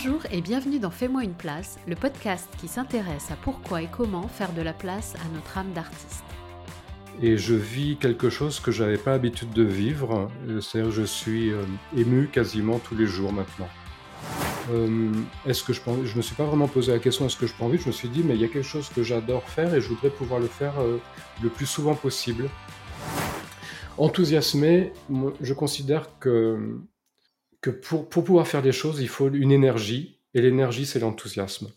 Bonjour et bienvenue dans Fais-moi une place, le podcast qui s'intéresse à pourquoi et comment faire de la place à notre âme d'artiste. Et je vis quelque chose que j'avais pas l'habitude de vivre, euh, c'est-à-dire je suis euh, ému quasiment tous les jours maintenant. Euh, est-ce que je pense, je me suis pas vraiment posé la question est-ce que je prends envie, je me suis dit mais il y a quelque chose que j'adore faire et je voudrais pouvoir le faire le plus souvent possible. Enthousiasmé, je considère que que pour, pour pouvoir faire des choses, il faut une énergie, et l'énergie, c'est l'enthousiasme.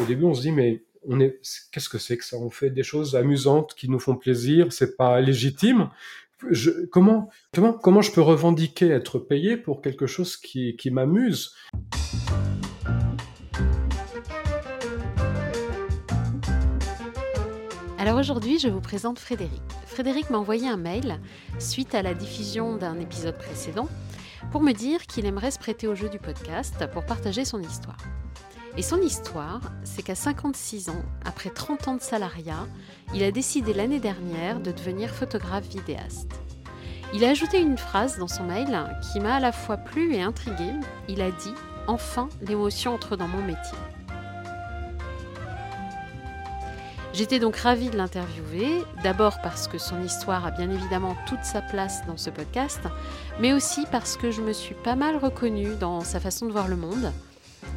Au début, on se dit, mais on est, qu'est-ce que c'est que ça? On fait des choses amusantes qui nous font plaisir, c'est pas légitime. Comment, comment, comment je peux revendiquer être payé pour quelque chose qui, qui m'amuse? Alors aujourd'hui, je vous présente Frédéric. Frédéric m'a envoyé un mail suite à la diffusion d'un épisode précédent pour me dire qu'il aimerait se prêter au jeu du podcast pour partager son histoire. Et son histoire, c'est qu'à 56 ans, après 30 ans de salariat, il a décidé l'année dernière de devenir photographe vidéaste. Il a ajouté une phrase dans son mail qui m'a à la fois plu et intrigué. Il a dit Enfin, l'émotion entre dans mon métier. J'étais donc ravie de l'interviewer, d'abord parce que son histoire a bien évidemment toute sa place dans ce podcast, mais aussi parce que je me suis pas mal reconnue dans sa façon de voir le monde,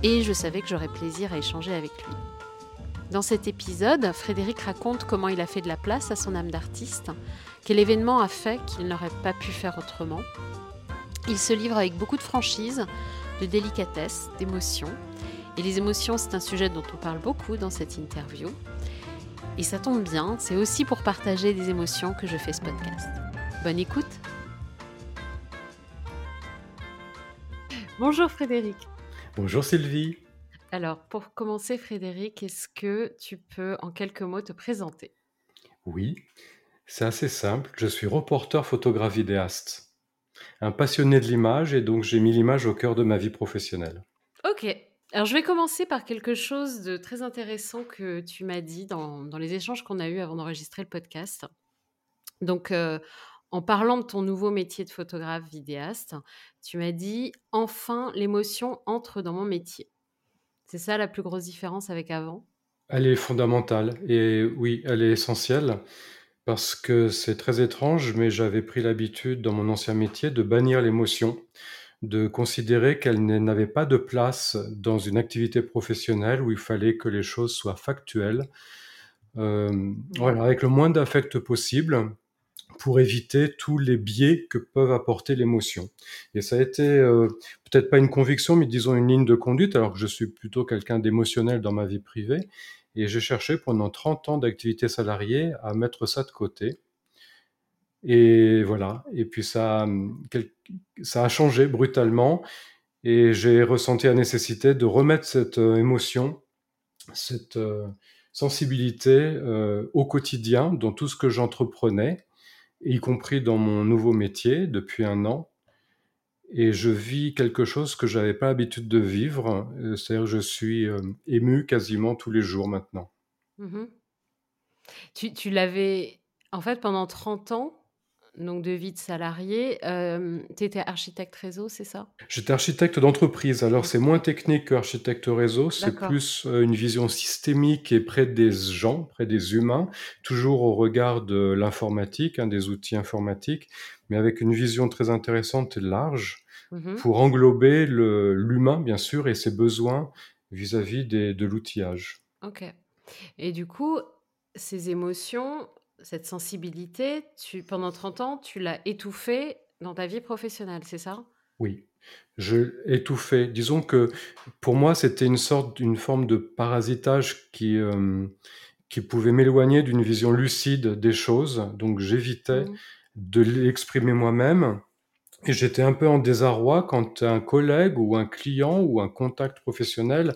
et je savais que j'aurais plaisir à échanger avec lui. Dans cet épisode, Frédéric raconte comment il a fait de la place à son âme d'artiste, quel événement a fait qu'il n'aurait pas pu faire autrement. Il se livre avec beaucoup de franchise, de délicatesse, d'émotion, et les émotions, c'est un sujet dont on parle beaucoup dans cette interview. Et ça tombe bien, c'est aussi pour partager des émotions que je fais ce podcast. Bonne écoute Bonjour Frédéric. Bonjour Sylvie. Alors, pour commencer Frédéric, est-ce que tu peux en quelques mots te présenter? Oui, c'est assez simple. Je suis reporter photographe vidéaste. Un passionné de l'image et donc j'ai mis l'image au cœur de ma vie professionnelle. Ok, alors, je vais commencer par quelque chose de très intéressant que tu m'as dit dans, les échanges qu'on a eus avant d'enregistrer le podcast. Donc, euh, en parlant de ton nouveau métier de photographe vidéaste, tu m'as dit enfin l'émotion entre dans mon métier. C'est ça la plus grosse différence avec avant? Elle est fondamentale et oui, elle est essentielle parce que c'est très étrange, mais j'avais pris l'habitude dans mon ancien métier de bannir l'émotion de considérer qu'elle n'avait pas de place dans une activité professionnelle où il fallait que les choses soient factuelles, euh, voilà, avec le moins d'affect possible pour éviter tous les biais que peuvent apporter l'émotion. Et ça a été euh, peut-être pas une conviction, mais disons une ligne de conduite, alors que je suis plutôt quelqu'un d'émotionnel dans ma vie privée. Et j'ai cherché pendant 30 ans d'activité salariée à mettre ça de côté. Et voilà. Et puis ça, ça a changé brutalement. Et j'ai ressenti la nécessité de remettre cette euh, émotion, cette euh, sensibilité euh, au quotidien dans tout ce que j'entreprenais, y compris dans mon nouveau métier depuis un an. Et je vis quelque chose que j'avais pas l'habitude de vivre. C'est-à-dire, je suis ému quasiment tous les jours maintenant. Mmh tu, tu l'avais, en fait, pendant 30 ans, donc de vie de salarié. tu étais architecte réseau, c'est ça? J'étais architecte d'entreprise. Alors, c'est moins technique que architecte réseau. C'est plus une vision systémique et près des gens, près des humains, toujours au regard de l'informatique, hein, des outils informatiques, mais avec une vision très intéressante et large mmh pour englober l'humain, bien sûr, et ses besoins vis-à-vis -vis de l'outillage. Ok. Et du coup, ces émotions, cette sensibilité, tu, pendant 30 ans, tu l'as étouffée dans ta vie professionnelle, c'est ça? Oui, je étouffé. Disons que pour moi, c'était une sorte, d'une forme de parasitage qui, euh, qui pouvait m'éloigner d'une vision lucide des choses. Donc j'évitais mmh. de l'exprimer moi-même. Et j'étais un peu en désarroi quand un collègue ou un client ou un contact professionnel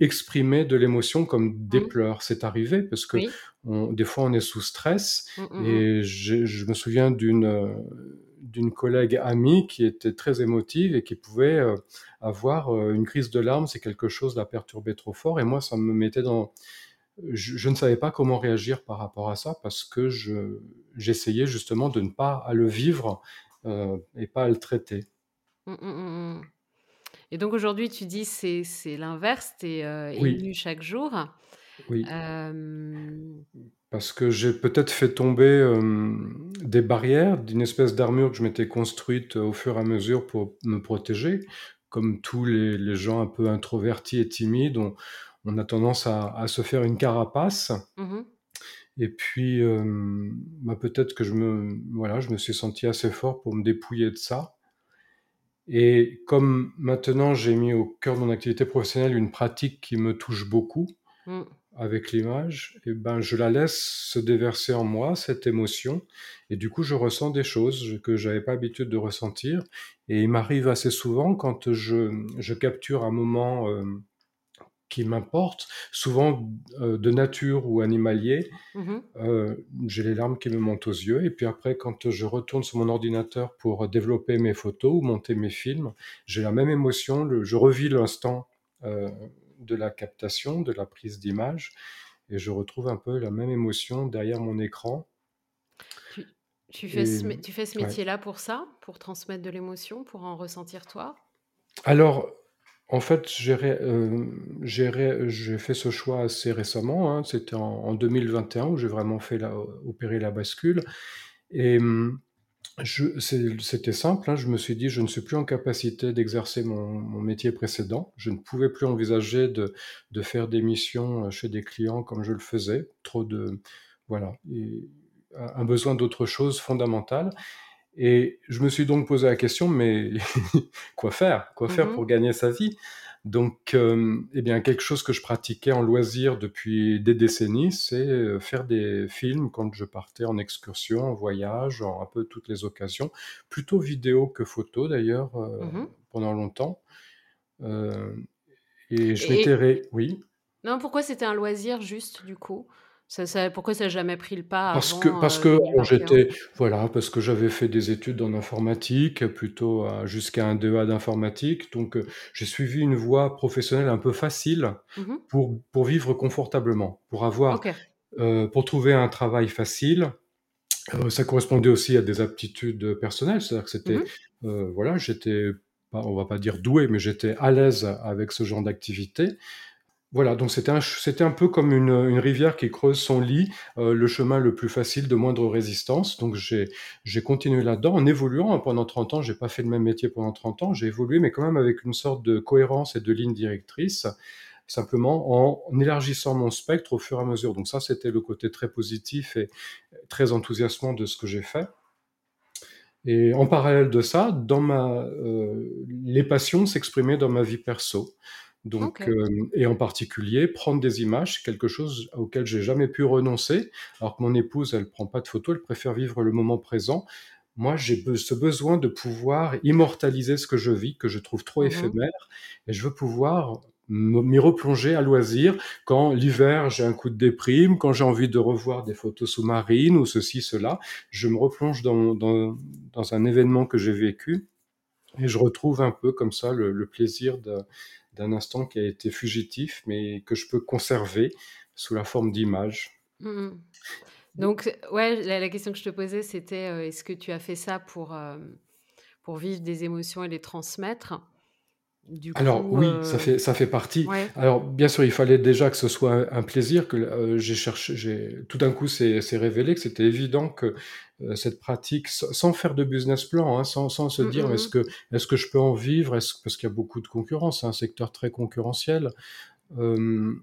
exprimer de l'émotion comme des mmh. pleurs. C'est arrivé parce que des fois on est sous stress mmh, mmh, et je, me souviens d'une euh, d'une collègue amie qui était très émotive et qui pouvait euh, avoir euh, une crise de larmes si quelque chose la perturbait trop fort et moi ça me mettait dans je, ne savais pas comment réagir par rapport à ça parce que je j'essayais justement de ne pas à le vivre et pas à le traiter. Et donc aujourd'hui, tu dis c'est c'est l'inverse, tu es, Oui. ému chaque jour. Oui. Hem Parce que j'ai peut-être fait tomber, des barrières d'une espèce d'armure que je m'étais construite au fur et à mesure pour me protéger. Comme tous les les gens un peu introvertis et timides, on on a tendance à à se faire une carapace. Mmh mh. Et puis, bah, peut-être que je me voilà, je me suis senti assez fort pour me dépouiller de ça. Et comme maintenant j'ai mis au cœur de mon activité professionnelle une pratique qui me touche beaucoup Mmh. avec l'image et ben, je la laisse se déverser en moi, cette émotion et du coup, je ressens des choses que j'avais pas l'habitude de ressentir et il m'arrive assez souvent quand je je capture un moment, hem, qui m'importe, souvent, heu, de nature ou animalier, Mmh mh. heu, j'ai les larmes qui me montent aux yeux et puis après quand je retourne sur mon ordinateur pour développer mes photos ou monter mes films, j'ai la même émotion, le je revis l'instant, de la captation, de la prise d'image et je retrouve un peu la même émotion derrière mon écran. Tu tu fais Et ce mé tu fais ce ouais. métier-là pour ça? Pour transmettre de l'émotion, pour en ressentir toi? Alors, en fait, hem, j'ai fait ce choix assez récemment, hein, c'était en en 2021 où j'ai vraiment fait la opéré la bascule et c'est c'était simple, hein, je me suis dit: «Je ne suis plus en capacité d'exercer mon métier précédent». Je ne pouvais plus envisager de faire des missions chez des clients comme je le faisais. Trop de voilà un besoin d'autre chose fondamental et je me suis donc posé la question: «Mais quoi faire? Quoi faire mh. pour gagner sa vie?» donc hem, et bien quelque chose que je pratiquais en loisir depuis des décennies, c'est, heu, faire des films quand je partais en excursion, en voyage, en un peu toutes les occasions. Plutôt vidéo que photo d'ailleurs, heu, Mmh mh. pendant longtemps. Et je Et m'étais et ré oui? non, pourquoi c'était un loisir juste du coup? Ça ça pourquoi ça a jamais pris le pas Parce que parce et un? j'étais voilà, parce que j'avais fait des études en informatique, plutôt à jusqu'à un DEA d'informatique, donc heu, j'ai suivi une voie professionnelle un peu facile Mmh mh. pour pour vivre confortablement, pour avoir, pour trouver un travail facile. Ça correspondait aussi à des aptitudes personnelles, c'est-à-dire que Mmh c'était, mh. heu, voilà, j'étais on va pas dire doué, mais j'étais à l'aise avec ce genre d'activité. Voilà, donc c'était un peu comme une, rivière qui creuse son lit, heu, le chemin le plus facile de moindre résistance, donc j'ai continué là-dedans en évoluant, hein, pendant 30 ans, j'ai pas fait le même métier pendant 30 ans, j'ai évolué, mais quand même avec une sorte de cohérence et de ligne directrice, simplement en élargissant mon spectre au fur et à mesure, donc ça, c'était le côté très positif et très enthousiasmant de ce que j'ai fait. Et en parallèle de ça, dans ma heu, les passions s'exprimaient dans ma vie perso, donc hem et en particulier prendre des images, quelque chose auquel j'ai jamais pu renoncer. Alors que mon épouse, elle prend pas de photos, elle préfère vivre le moment présent. Moi, j'ai be ce besoin de pouvoir immortaliser ce que je vis, que je trouve trop Mmh mh. éphémère et je veux pouvoir m'y replonger à loisir. Quand l'hiver, j'ai un coup de déprime, quand j'ai envie de revoir des photos sous-marines ou ceci, cela, je me replonge dans dans dans un événement que j'ai vécu et je retrouve un peu comme ça le le plaisir de d'un instant qui a été fugitif, mais que je peux conserver sous la forme d'images. Mmh mh. Donc ouais, la question que je te posais, c'était, heu, est-ce que tu as fait ça pour, hem, pour vivre des émotions et les transmettre? Du Alors oui, ça heu fait ça fait partie. ouais. Alors bien sûr, il fallait déjà que ce soit un un plaisir que, heu, j'ai cherché j'ai tout d'un coup, c'est c'est révélé que c'était évident que, heu, cette pratique sans faire de business plan, hein, sans sans se Mmh, dire: mmh «Est-ce mh. que est-ce que je peux en vivre? Est-ce» parce qu'il y a beaucoup de concurrence, c'est un secteur très concurrentiel.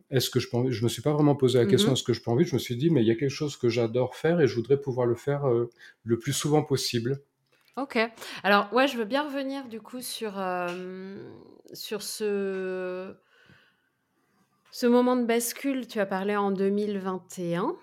Est-ce que je peux je me suis pas vraiment posé la question: mh. «Est-ce que je peux en vivre?» je me suis dit: «Mais il y a quelque chose que j'adore faire et je voudrais pouvoir le faire, le plus souvent possible». OK. Alors ouais, je veux bien revenir du coup sur, hem, sur ce ce moment de bascule, tu as parlé en 2021.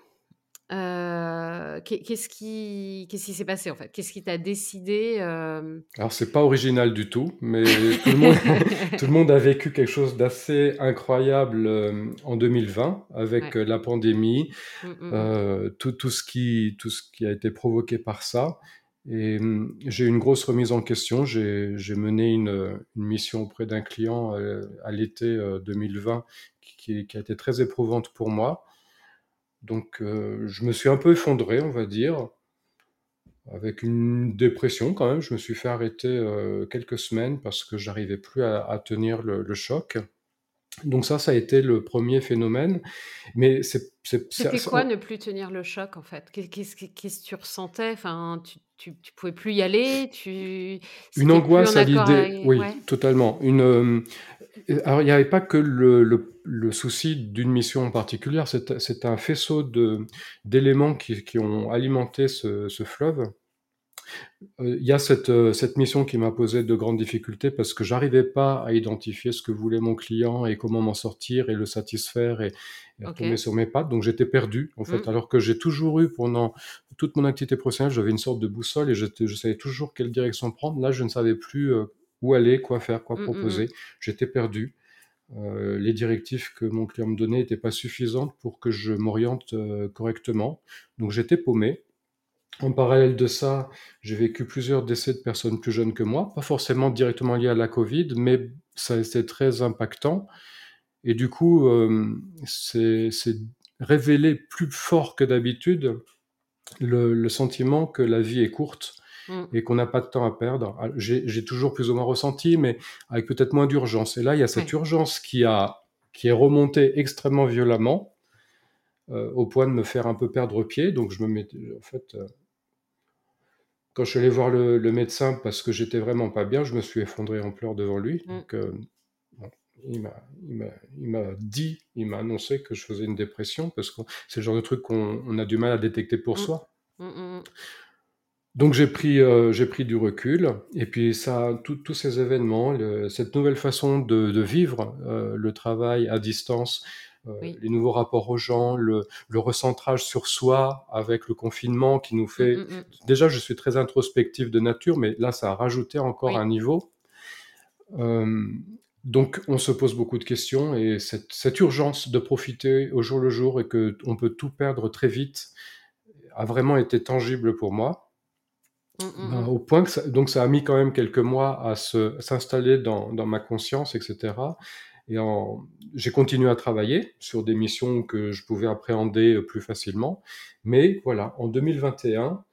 Heu, qu'est qu'est-ce qui qu'est-ce qui s'est passé en fait? Qu'est-ce qui t'a décidé, hem Alors c'est pas original du tout, mais tout le monde tout le monde a vécu quelque chose d'assez incroyable, hem, en 2020 avec, Ouais. heu, la pandémie, Mmh, mmh mh. heu, tout tout ce qui tout ce qui a été provoqué par ça et mmh, j'ai eu une grosse remise en question. J'ai mené une, mission auprès d'un client, heu, à l'été, heu, 2020 qui qui a été très éprouvante pour moi. Donc heu, je me suis un peu effondré, on va dire. avec une dépression quand même. Je me suis fait arrêter euh, quelques semaines parce que j'arrivais plus à, à tenir le, le, choc. Donc ça, ça a été le premier phénomène. Mais c'est, C'était quoi ne plus tenir le choc en fait? Qu'est-ce que tu ressentais? Enfin, tu, tu, tu, pouvais plus y aller tu... Une angoisse à l'idée, oui, ouais. totalement. Une, euh, alors il n'y avait pas que le, le, le souci d'une mission en particulier, c'est un faisceau d'éléments qui, qui, ont alimenté ce, ce fleuve. Euh, il y a cette, euh, cette mission qui m'a posé de grandes difficultés parce que j'arrivais pas à identifier ce que voulait mon client et comment m'en sortir et le satisfaire et, et sur mes pattes. Donc j'étais perdu en fait, mmh. alors que j'ai toujours eu pendant toute mon activité professionnelle, j'avais une sorte de boussole et je savais toujours quelle direction prendre. Là, je ne savais plus euh, où aller, quoi faire, quoi mmh, proposer. Mmh. J'étais perdu. Euh, les directives que mon client me donnait n'étaient pas suffisantes pour que je m'oriente euh, correctement. Donc j'étais paumé. En parallèle de ça, j'ai vécu plusieurs décès de personnes plus jeunes que moi, pas forcément directement liés à la Covid, mais ça a été très impactant. Et du coup, euh, c'est révélé plus fort que d'habitude le, le, sentiment que la vie est courte mmh. et qu'on n'a pas de temps à perdre. J'ai toujours plus ou moins ressenti, mais avec peut-être moins d'urgence. Et là, il y a cette urgence qui, a, qui est remontée extrêmement violemment, euh, au point de me faire un peu perdre pied. Donc, je me mettais, en fait, euh, quand je suis allé voir le, le médecin parce que j'étais vraiment pas bien, je me suis effondré en pleurs devant lui. Donc, euh, bon, il m'a dit, il m'a annoncé que je faisais une dépression parce que c'est le genre de truc qu'on a du mal à détecter pour mmh. soi. Mmh, Donc j'ai pris, euh, j'ai pris du recul et puis ça, tous ces événements, le, cette nouvelle façon de, de vivre euh, le travail à distance, oui. les nouveaux rapports aux gens, le, le, recentrage sur soi avec le confinement qui nous fait. Mmh, mmh. Déjà, je suis très introspectif de nature, mais là, ça a rajouté encore oui. un niveau. Euh, donc, on se pose beaucoup de questions et cette, cette, urgence de profiter au jour le jour et que on peut tout perdre très vite a vraiment été tangible pour moi. Mmh, ben, au point que ça, donc ça a mis quand même quelques mois à s'installer dans, dans ma conscience, etc. Et j'ai continué à travailler sur des missions que je pouvais appréhender plus facilement. Mais voilà, en 2021,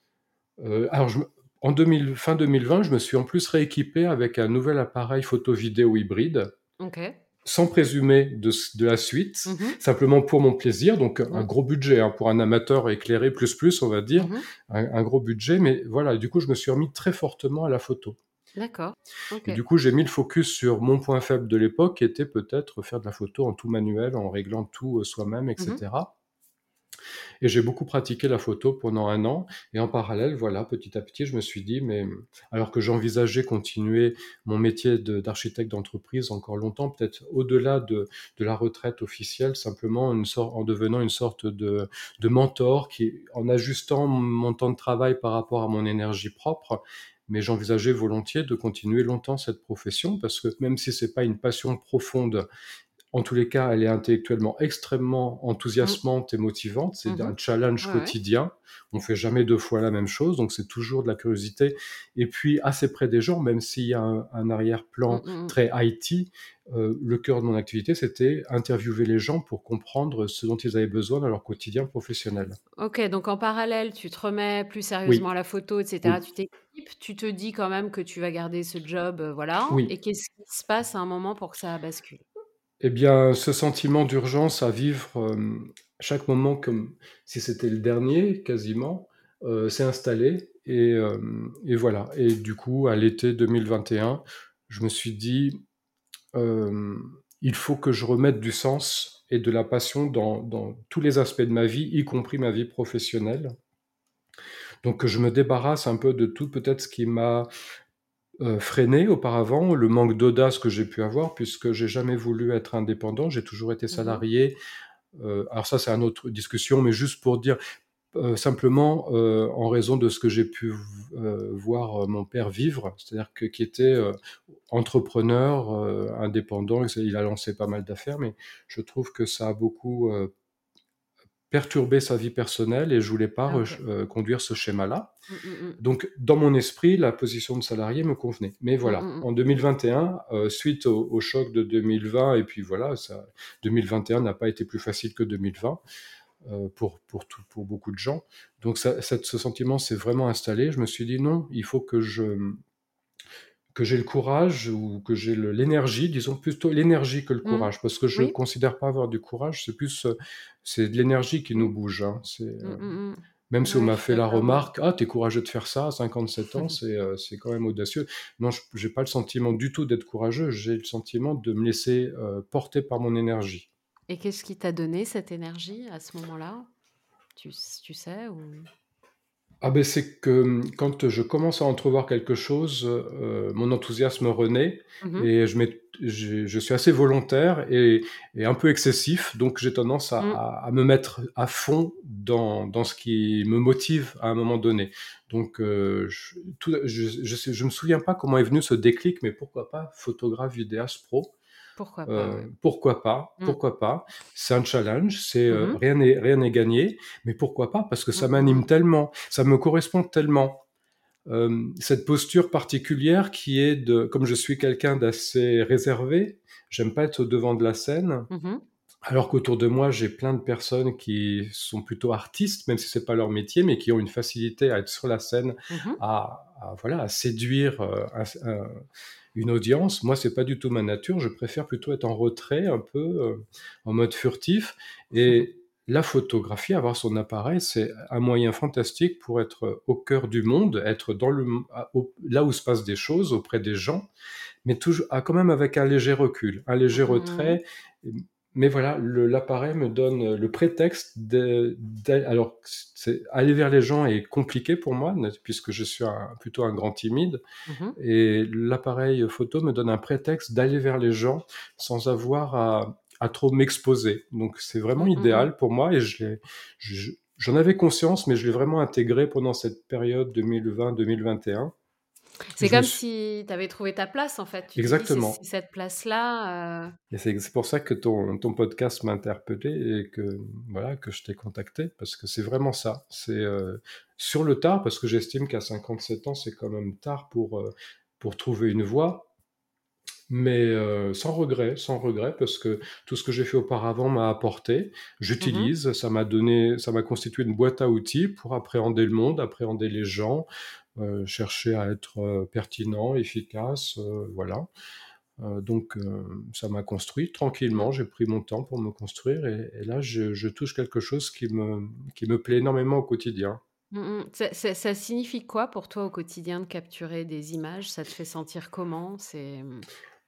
euh, alors je, en 2000, fin 2020, je me suis en plus rééquipé avec un nouvel appareil photo-vidéo hybride. Okay. Sans présumer de, de la suite, mm -hmm. simplement pour mon plaisir, donc un gros budget hein, pour un amateur éclairé plus plus, on va dire, mm -hmm. un, un, gros budget, mais voilà, du coup je me suis remis très fortement à la photo. D'accord. Okay. Et du coup, j'ai mis le focus sur mon point faible de l'époque, qui était peut-être faire de la photo en tout manuel, en réglant tout euh, soi-même, etc. Mmh. Et j'ai beaucoup pratiqué la photo pendant un an. Et en parallèle, voilà, petit à petit, je me suis dit, mais alors que j'envisageais continuer mon métier d'architecte d'entreprise encore longtemps, peut-être au-delà de, de, la retraite officielle, simplement une sorte, en devenant une sorte de, de mentor qui, en ajustant mon temps de travail par rapport à mon énergie propre, mais j'envisageais volontiers de continuer longtemps cette profession parce que même si c'est pas une passion profonde, en tous les cas, elle est intellectuellement extrêmement enthousiasmante mmh. et motivante. C'est mmh. un challenge ouais, quotidien. Ouais. On fait jamais deux fois la même chose, donc c'est toujours de la curiosité. Et puis assez près des gens, même s'il y a un, un arrière-plan mmh. très IT, euh, le cœur de mon activité, c'était interviewer les gens pour comprendre ce dont ils avaient besoin dans leur quotidien professionnel. Ok, donc en parallèle, tu te remets plus sérieusement oui. à la photo, etc. Oui. Tu t'équipes, tu te dis quand même que tu vas garder ce job, euh, voilà. Oui. Et qu'est-ce qui se passe à un moment pour que ça bascule? Eh bien, ce sentiment d'urgence à vivre euh, chaque moment comme si c'était le dernier, quasiment, euh, s'est installé. Et, euh, et, voilà. Et du coup, à l'été 2021, je me suis dit, il faut que je remette du sens et de la passion dans, dans, tous les aspects de ma vie, y compris ma vie professionnelle. Donc que je me débarrasse un peu de tout peut-être ce qui m'a euh, freiné auparavant, le manque d'audace que j'ai pu avoir, puisque j'ai jamais voulu être indépendant, j'ai toujours été mmh salarié. Euh, alors ça, c'est une autre discussion, mais juste pour dire euh, simplement euh, en raison de ce que j'ai pu voir mon père vivre, c'est-à-dire que qui était entrepreneur, indépendant, il a lancé pas mal d'affaires, mais je trouve que ça a beaucoup perturber sa vie personnelle et je voulais pas okay. euh, conduire ce schéma-là. Mm -hmm. Donc, dans mon esprit, la position de salarié me convenait. Mais voilà, mm en 2021, euh, suite au, au, choc de 2020, et puis voilà, ça, 2021 n'a pas été plus facile que 2020. pour, pour, tout, pour beaucoup de gens. Donc ça, ce sentiment s'est vraiment installé. Je me suis dit non, il faut que je que j'ai le courage ou que j'ai l'énergie, disons plutôt l'énergie que le mmh. courage, parce que je ne considère pas avoir du courage, c'est plus c'est de l'énergie qui nous bouge. Hein. C'est, mmh, même si on m'a fait la remarque, ah, t'es courageux de faire ça à 57 ans, c'est, euh, c'est quand même audacieux. Non, je n'ai pas le sentiment du tout d'être courageux, j'ai le sentiment de me laisser euh, porter par mon énergie. Et qu'est-ce qui t'a donné cette énergie à ce moment-là? Tu, tu sais ou... Ah ben c'est que hum, quand je commence à entrevoir quelque chose, euh, mon enthousiasme renaît mmh et je, mets, je, je, suis assez volontaire et, et un peu excessif, donc j'ai tendance à, mmh. à, me mettre à fond dans, dans ce qui me motive à un moment donné. Donc euh, je, tout, je, je, je me souviens pas comment est venu ce déclic, mais pourquoi pas photographe vidéaste pro pourquoi pas euh, Pourquoi pas mmh. Pourquoi pas C'est un challenge, c'est euh, mmh rien n'est rien n'est gagné, mais pourquoi pas Parce que ça mmh m'anime tellement, ça me correspond tellement. cette posture particulière qui est de, comme je suis quelqu'un d'assez réservé, j'aime pas être au devant de la scène. Alors qu'autour de moi, j'ai plein de personnes qui sont plutôt artistes, même si c'est pas leur métier, mais qui ont une facilité à être sur la scène, à, voilà, à séduire euh, une audience. Moi, c'est pas du tout ma nature. Je préfère plutôt être en retrait, un peu euh, en mode furtif. Et la photographie, avoir son appareil, c'est un moyen fantastique pour être au cœur du monde, être dans le là où se passent des choses auprès des gens, mais toujours ah, quand même avec un léger recul, un léger mmh. Mais voilà, l'appareil me donne le prétexte de, alors aller vers les gens est compliqué pour moi puisque je suis plutôt un grand timide. Mmh et l'appareil photo me donne un prétexte d'aller vers les gens sans avoir à, trop m'exposer. Donc c'est vraiment mmh idéal pour moi et je j'en avais conscience mais je l'ai vraiment intégré pendant cette période 2020-2021 c'est comme si tu avais trouvé ta place, en fait. Exactement. c'est cette place-là. Euh et c'est pour ça que ton, ton podcast m'a interpellé et que, voilà, que je t'ai contacté, parce que c'est vraiment ça. C'est euh, sur le tard, parce que j'estime qu'à 57 ans, c'est quand même tard pour, euh, pour trouver une voie. Mais sans regret, sans regret, parce que tout ce que j'ai fait auparavant m'a apporté. Mmh J'utilise, ça m'a donné, ça m'a constitué une boîte à outils pour appréhender le monde, appréhender les gens, chercher à être euh, pertinent, efficace, euh, voilà. donc ça m'a construit tranquillement, j'ai pris mon temps pour me construire et, là je, touche quelque chose qui me, qui me plaît énormément au quotidien. Mmh, mmh. Ça, signifie quoi pour toi au quotidien de capturer des images? Ça te fait sentir comment? C'est mmh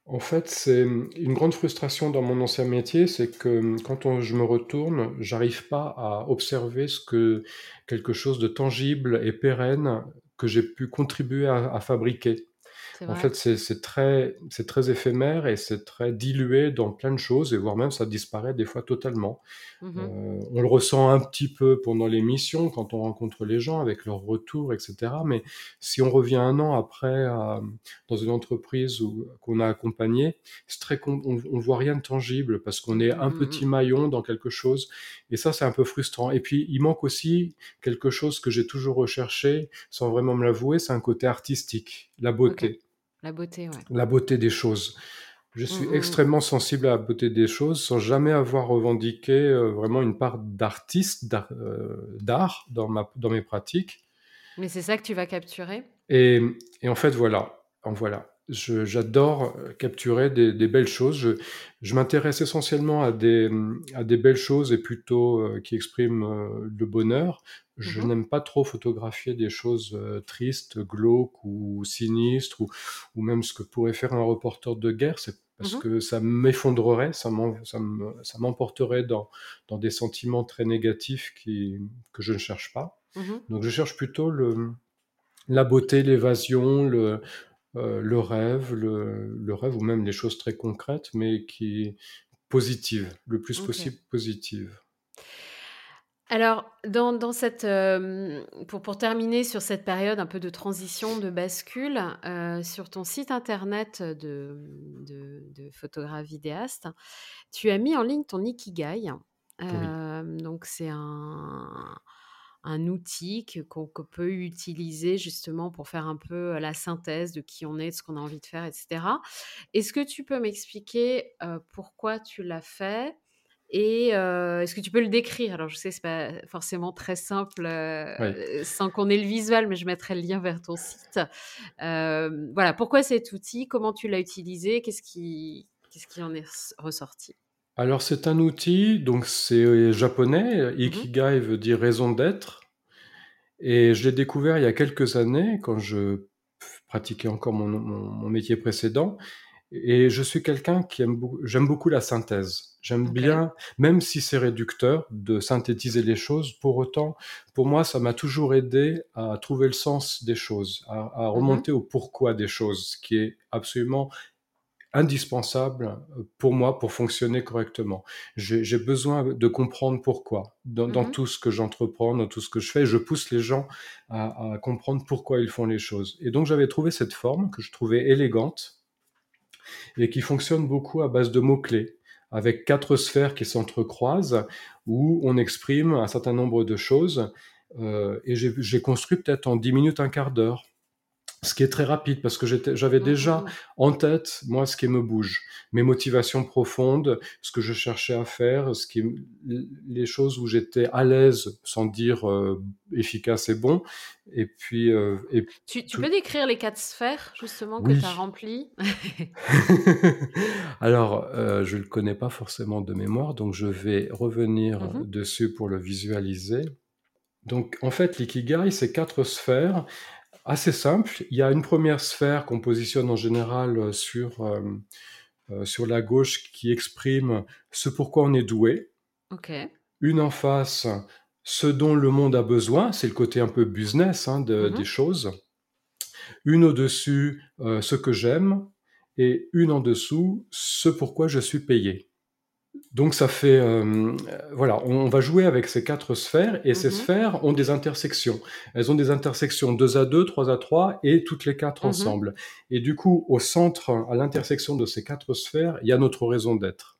en fait, c'est une grande frustration dans mon ancien métier, c'est que quand je me retourne, j'arrive pas à observer ce que quelque chose de tangible et pérenne que j'ai pu contribuer à, fabriquer. En fait, c'est très, très éphémère et c'est très dilué dans plein de choses, et voire même ça disparaît des fois totalement. Mmh euh, on le ressent un petit peu pendant l'émission, quand on rencontre les gens avec leur retour, etc. Mais si on revient un an après dans une entreprise qu'on a accompagné, très on, ne voit rien de tangible parce qu'on est un mmh petit maillon dans quelque chose, et ça c'est un peu frustrant. Et puis il manque aussi quelque chose que j'ai toujours recherché, sans vraiment me l'avouer, c'est un côté artistique, la beauté. La beauté, ouais. La beauté des choses. Je suis mmh, mmh, mmh. extrêmement sensible à la beauté des choses sans jamais avoir revendiqué euh, vraiment une part d'artiste, euh, d'art dans, ma, dans mes pratiques. Mais c'est ça que tu vas capturer? Et, et, en fait, voilà. En voilà. J'adore euh, capturer des, des, belles choses. Je, je m'intéresse essentiellement à des, à des belles choses et plutôt qui expriment le bonheur. Je mmh n'aime pas trop photographier des choses tristes, glauques ou sinistres, ou, ou, même ce que pourrait faire un reporter de guerre, c'est parce mmh que ça m'effondrerait, ça m'emporterait dans, dans des sentiments très négatifs qui, que je ne cherche pas. Mmh Donc je cherche plutôt le, la beauté, l'évasion, le, le rêve, le, le, rêve, ou même les choses très concrètes, mais qui positives, le plus possible positives. Alors, dans, cette, pour, pour, terminer sur cette période un peu de transition, de bascule, sur ton site internet de, de, photographe vidéaste, tu as mis en ligne ton Ikigai. donc, c'est un, un outil qu'on peut utiliser justement pour faire un peu la synthèse de qui on est, de ce qu'on a envie de faire, etc. Est-ce que tu peux m'expliquer pourquoi tu l'as fait Et euh, est-ce que tu peux le décrire? Alors, je sais c'est pas forcément très simple euh, sans qu'on ait le visuel, mais je mettrai le lien vers ton site. Euh, voilà, pourquoi cet outil? Comment tu l'as utilisé? Qu'est-ce qui, qu'est-ce qui en est ressorti? Alors, c'est un outil, donc c'est japonais. Mhm. Ikigai veut dire raison d'être. Et je l'ai découvert il y a quelques années, quand je pratiquais encore mon, mon métier précédent. Et je suis quelqu'un qui aime beaucoup, j'aime beaucoup la synthèse. J'aime bien, même si c'est réducteur, de synthétiser les choses. Pour autant, pour moi, ça m'a toujours aidé à trouver le sens des choses, à, à mmh remonter au pourquoi des choses, ce qui est absolument indispensable pour moi pour fonctionner correctement. J'ai besoin de comprendre pourquoi dans, dans mmh tout ce que j'entreprends, dans tout ce que je fais. Je pousse les gens à, à comprendre pourquoi ils font les choses. Et donc j'avais trouvé cette forme que je trouvais élégante et qui fonctionne beaucoup à base de mots-clés, avec quatre sphères qui s'entrecroisent, où on exprime un certain nombre de choses. Euh, et j'ai construit peut-être en 10 minutes, un quart d'heure ce qui est très rapide parce que j'avais mmh, déjà mmh, mmh. en tête moi ce qui me bouge, mes motivations profondes, ce que je cherchais à faire, ce qui, les choses où j'étais à l'aise sans dire euh, efficace et bon. Et puis, euh, et tu, peux décrire les quatre sphères justement que tu as remplies? Alors, euh, je ne le connais pas forcément de mémoire, donc je vais revenir dessus pour le visualiser. Donc, en fait, l'ikigai, c'est quatre sphères assez simple. Il y a une première sphère qu'on positionne en général euh, sur, euh, euh, sur la gauche qui exprime ce pourquoi on est doué. Une en face, ce dont le monde a besoin, c'est le côté un peu business hein, mm-hmm. des choses. Une au-dessus, ce que j'aime. Et une en dessous, ce pourquoi je suis payé. Donc ça fait, euh, voilà, on, va jouer avec ces quatre sphères et ces mhm. sphères ont des intersections. Elles ont des intersections 2 à 2, 3 à 3 et toutes les quatre mhm. ensemble. Et du coup, au centre, à l'intersection de ces quatre sphères, il y a notre raison d'être.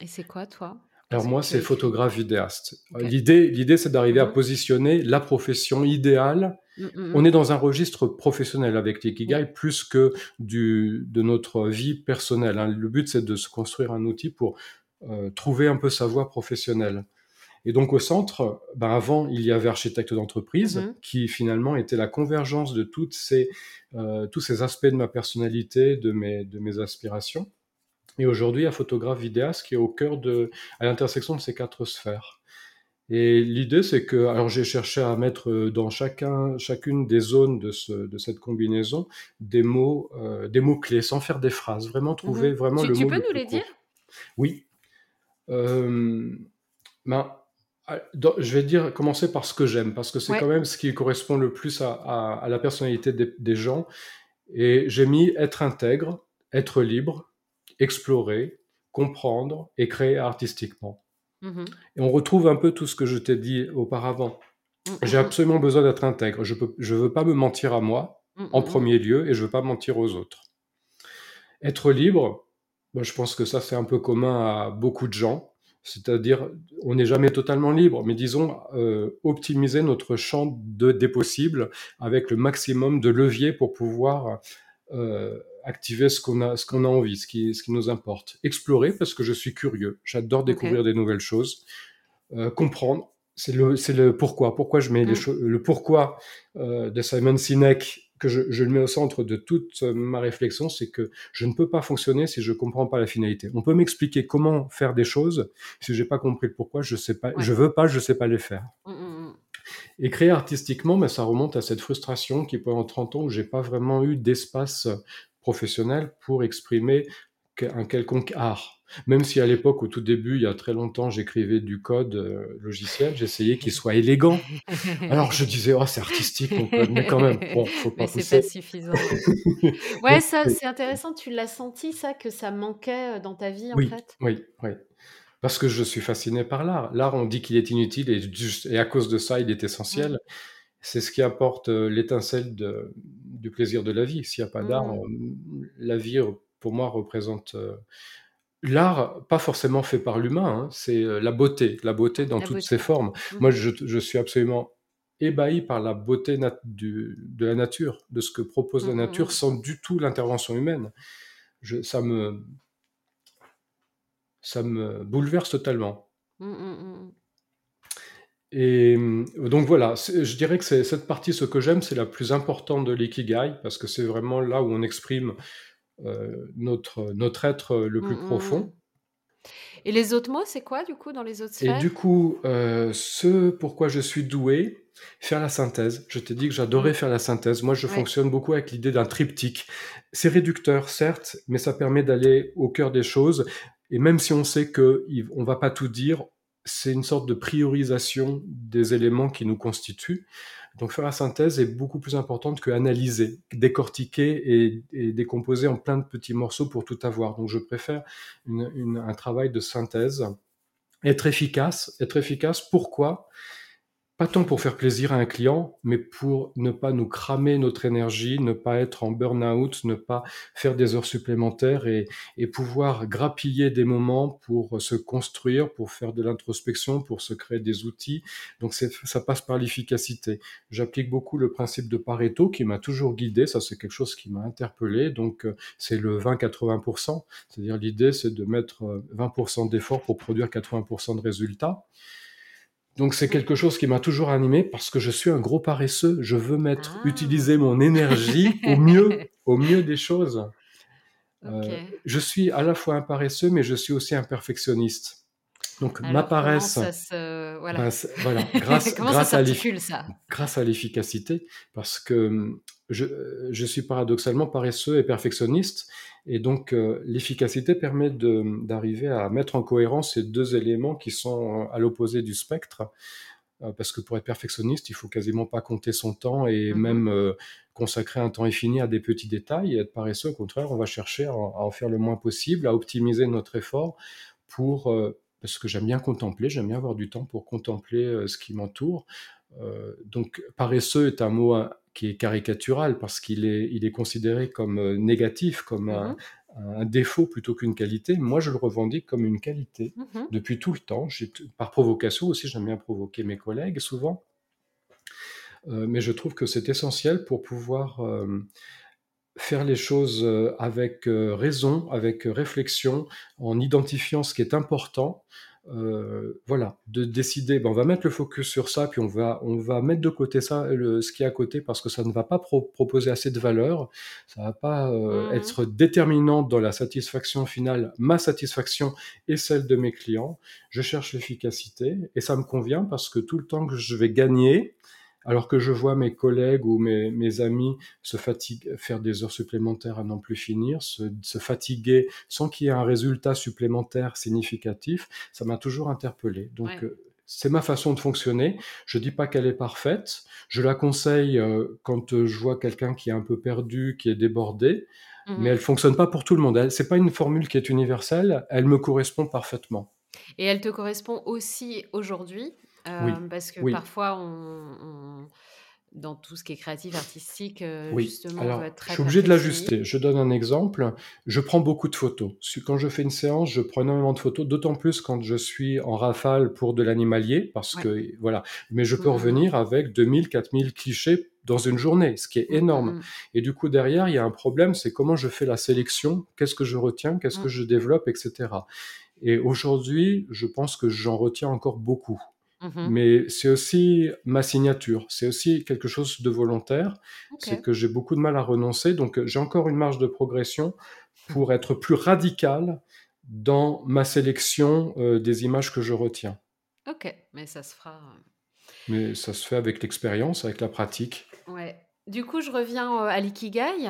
Et c'est quoi, toi? Alors moi, c'est photographe vidéaste. L'idée, l'idée, c'est d'arriver à mhm. positionner la profession idéale. Mm, mm, on mm. est dans un registre professionnel avec l'ikigai plus que du, de notre vie personnelle. Hein. Le but, c'est de se construire un outil pour euh, trouver un peu sa voie professionnelle. Et donc au centre, ben avant, il y avait architecte d'entreprise, mhm. qui finalement était la convergence de toutes ces, euh, tous ces aspects de ma personnalité, de mes, de mes aspirations. Et aujourd'hui, il y a photographe vidéaste qui est au cœur de, à l'intersection de ces quatre sphères. Et l'idée, c'est que, alors j'ai cherché à mettre dans chacun, chacune des zones de, ce, de cette combinaison des mots, euh, des mots clés, sans faire des phrases, vraiment trouver mhm. vraiment le mot. Tu peux nous les dire? Oui. Euh, ben, ah, je vais dire commencer par ce que j'aime parce que c'est quand même ce qui correspond le plus à, la personnalité des, gens. Et j'ai mis être intègre, être libre, explorer, comprendre et créer artistiquement. Mm-hmm. Et on retrouve un peu tout ce que je t'ai dit auparavant. Mm-hmm. J'ai absolument besoin d'être intègre. Je ne veux pas me mentir à moi en mm-hmm. premier lieu et je veux pas mentir aux autres. Être libre, je pense que ça, c'est un peu commun à beaucoup de gens. C'est-à-dire, on n'est jamais totalement libre, mais disons, euh, optimiser notre champ de, des possibles avec le maximum de leviers pour pouvoir euh, activer ce qu'on a, ce qu'on a envie, ce qui, ce qui nous importe. Explorer, parce que je suis curieux. J'adore découvrir des nouvelles choses. Euh, comprendre, c'est le, le pourquoi. Pourquoi je mets les mm. le pourquoi de Simon Sinek que je, le mets au centre de toute ma réflexion, c'est que je ne peux pas fonctionner si je ne comprends pas la finalité. On peut m'expliquer comment faire des choses, si j'ai pas compris le pourquoi, je sais pas, je veux pas, je sais pas les faire. Mmh, mmh, mmh. Et créer artistiquement, mais ça remonte à cette frustration qui pendant 30 ans où j'ai pas vraiment eu d'espace professionnel pour exprimer un quelconque art. Même si à l'époque, au tout début, il y a très longtemps, j'écrivais du code euh, logiciel, j'essayais qu'il soit élégant. Alors je disais, oh, c'est artistique mon code, mais quand même, bon, faut pas mais c'est pas suffisant. ouais, ça, c'est intéressant. Tu l'as senti, ça, que ça manquait euh, dans ta vie, en fait? Oui, oui. Parce que je suis fasciné par l'art. L'art, on dit qu'il est inutile et, juste, et à cause de ça, il est essentiel. C'est ce qui apporte euh, l'étincelle du plaisir de la vie. S'il n'y a pas d'art, mmh. la vie, pour moi, représente l'art, pas forcément fait par l'humain, hein, c'est euh, la beauté, la beauté dans toutes ses formes. Mmh. Moi, je, suis absolument ébahi par la beauté de la nature, de ce que propose la mmh, mmh, nature, sans du tout l'intervention humaine. ça me ça me bouleverse totalement. Mmh, mmh, mmh, Et donc voilà, je dirais que c'est cette partie, ce que j'aime, c'est la plus importante de l'ikigai, parce que c'est vraiment là où on exprime euh, notre, notre être le plus profond. Et les autres mots, c'est quoi du coup dans les autres sphères? Et du coup, euh, ce pourquoi je suis doué, faire la synthèse. Je t'ai dit que j'adorais faire la synthèse. Moi, je fonctionne beaucoup avec l'idée d'un triptyque. C'est réducteur, certes, mais ça permet d'aller au cœur des choses. Et même si on sait que on va pas tout dire, c'est une sorte de priorisation des éléments qui nous constituent. Donc faire la synthèse est beaucoup plus importante que analyser, décortiquer et, décomposer en plein de petits morceaux pour tout avoir. Donc je préfère un travail de synthèse. Être efficace, être efficace, pourquoi? Pas tant pour faire plaisir à un client, mais pour ne pas nous cramer notre énergie, ne pas être en burn-out, ne pas faire des heures supplémentaires et, pouvoir grappiller des moments pour se construire, pour faire de l'introspection, pour se créer des outils. Donc ça passe par l'efficacité. J'applique beaucoup le principe de Pareto qui m'a toujours guidé. Ça, c'est quelque chose qui m'a interpellé. Donc euh, c'est le 20-80%. C'est-à-dire l'idée, c'est de mettre 20% euh, d'efforts pour produire 80% de résultats. Donc c'est quelque chose qui m'a toujours animé parce que je suis un gros paresseux. Je veux mettre, ah. utiliser mon énergie au mieux, au mieux des choses. Euh, je suis à la fois un paresseux, mais je suis aussi un perfectionniste. Donc ma paresse, voilà. Ben, grâce, grâce, à grâce à l'efficacité, parce que hum, je, je, suis paradoxalement paresseux et perfectionniste, et donc euh, l'efficacité permet d'arriver à mettre en cohérence ces deux éléments qui sont à l'opposé du spectre, euh, parce que pour être perfectionniste, il faut quasiment pas compter son temps et mmh même euh, consacrer un temps infini à des petits détails. Et être paresseux, au contraire, on va chercher à, en faire le moins possible, à optimiser notre effort pour parce que j'aime bien contempler, j'aime bien avoir du temps pour contempler ce qui m'entoure. donc paresseux est un mot qui est caricatural parce qu'il est, il est considéré comme euh, négatif, comme un, mmh défaut plutôt qu'une qualité. Moi, je le revendique comme une qualité mmh depuis tout le temps. Par provocation aussi, j'aime bien provoquer mes collègues souvent. Euh, mais je trouve que c'est essentiel pour pouvoir euh, faire les choses avec raison, avec réflexion, en identifiant ce qui est important, euh, voilà, de décider, ben on va mettre le focus sur ça, puis on va, on va mettre de côté ça, le, ce qui est à côté, parce que ça ne va pas proposer assez de valeur, ça va pas euh, mmh. être déterminant dans la satisfaction finale, ma satisfaction et celle de mes clients. Je cherche l'efficacité et ça me convient parce que tout le temps que je vais gagner, alors que je vois mes collègues ou mes, amis se fatiguer, faire des heures supplémentaires à n'en plus finir, se, fatiguer sans qu'il y ait un résultat supplémentaire significatif, ça m'a toujours interpellé. Donc, euh, c'est ma façon de fonctionner. Je dis pas qu'elle est parfaite. Je la conseille euh, quand euh, je vois quelqu'un qui est un peu perdu, qui est débordé, mmh mais elle fonctionne pas pour tout le monde. C'est pas une formule qui est universelle. Elle me correspond parfaitement. Et elle te correspond aussi aujourd'hui oui, parce que oui. parfois, on, dans tout ce qui est créatif, artistique, oui. justement, Alors, je suis obligé de l'ajuster. Je donne un exemple. Je prends beaucoup de photos. Quand je fais une séance, je prends énormément de photos, d'autant plus quand je suis en rafale pour de l'animalier, parce que voilà. Mais je peux mmh, mmh, mmh. revenir avec 2000, 4000 clichés dans une journée, ce qui est énorme. Et du coup, derrière, il y a un problème, c'est comment je fais la sélection, qu'est-ce que je retiens, qu'est-ce que je développe, etc. Et aujourd'hui, je pense que j'en retiens encore beaucoup. Mmh Mais c'est aussi ma signature, c'est aussi quelque chose de volontaire, c'est que j'ai beaucoup de mal à renoncer, donc j'ai encore une marge de progression pour être plus radical dans ma sélection des images que je retiens. Ok, mais ça se fera. Mais ça se fait avec l'expérience, avec la pratique. Ouais. Du coup, je reviens à l'ikigai.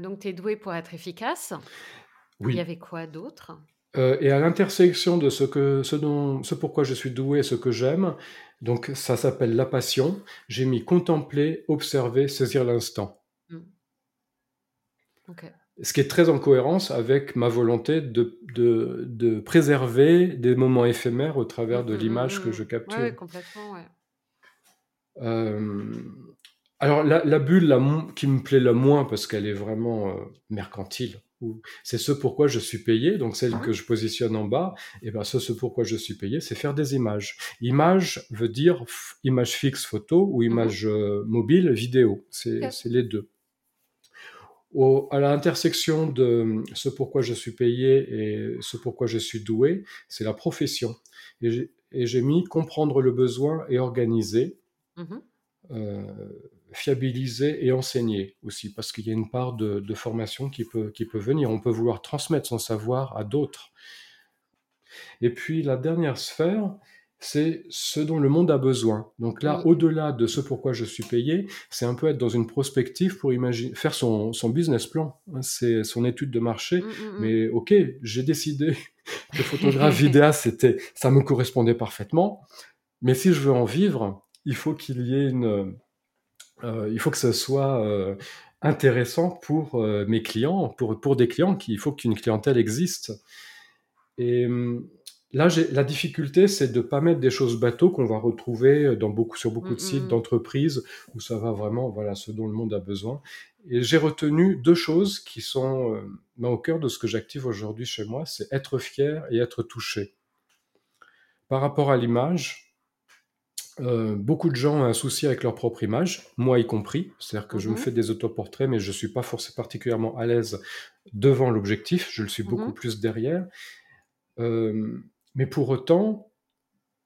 donc, tu es doué pour être efficace. Oui. Il y avait quoi d'autre? Euh, et à l'intersection de ce, que, ce, dont, ce pourquoi je suis doué et ce que j'aime, donc ça s'appelle la passion, j'ai mis contempler, observer, saisir l'instant. Mmh. Ce qui est très en cohérence avec ma volonté de, de, de préserver des moments éphémères au travers de mmh, mmh, l'image que je capture. Oui, complètement, ouais. Euh, alors la, la bulle la, qui me plaît le moins parce qu'elle est vraiment euh, mercantile, c'est ce pourquoi je suis payé, donc celle que je positionne en bas, et ben ce, ce pourquoi je suis payé, c'est faire des images. Image veut dire image fixe photo ou mhm. image euh, mobile vidéo, c'est les deux. à l'intersection de ce pourquoi je suis payé et ce pourquoi je suis doué, c'est la profession. Et j'ai mis comprendre le besoin et organiser, mmh euh, fiabiliser et enseigner aussi, parce qu'il y a une part de, formation qui peut, qui peut venir. On peut vouloir transmettre son savoir à d'autres. Et puis la dernière sphère, c'est ce dont le monde a besoin. Donc là, au-delà de ce pourquoi je suis payé, c'est un peu être dans une prospective pour imaginer, faire son, business plan. Hein, c'est son étude de marché. Mm, mm, mm. Mais ok, j'ai décidé que photographe vidéaste, c'était, ça me correspondait parfaitement. Mais si je veux en vivre, il faut qu'il y ait une, euh, il faut que ce soit euh, intéressant pour euh, mes clients, pour, pour des clients, il faut qu'une clientèle existe. Et Là, la difficulté, c'est de ne pas mettre des choses bateaux qu'on va retrouver dans beaucoup, sur beaucoup de mm, sites mm, mm. d'entreprises où ça va vraiment, voilà, ce dont le monde a besoin. Et j'ai retenu deux choses qui sont euh, au cœur de ce que j'active aujourd'hui chez moi, c'est être fier et être touché. Par rapport à l'image, euh, beaucoup de gens ont un souci avec leur propre image, moi y compris. C'est-à-dire que je me mm-hmm. fais des autoportraits, mais je ne suis pas forcément particulièrement à l'aise devant l'objectif, je le suis beaucoup mm-hmm. plus derrière. Euh, mais pour autant,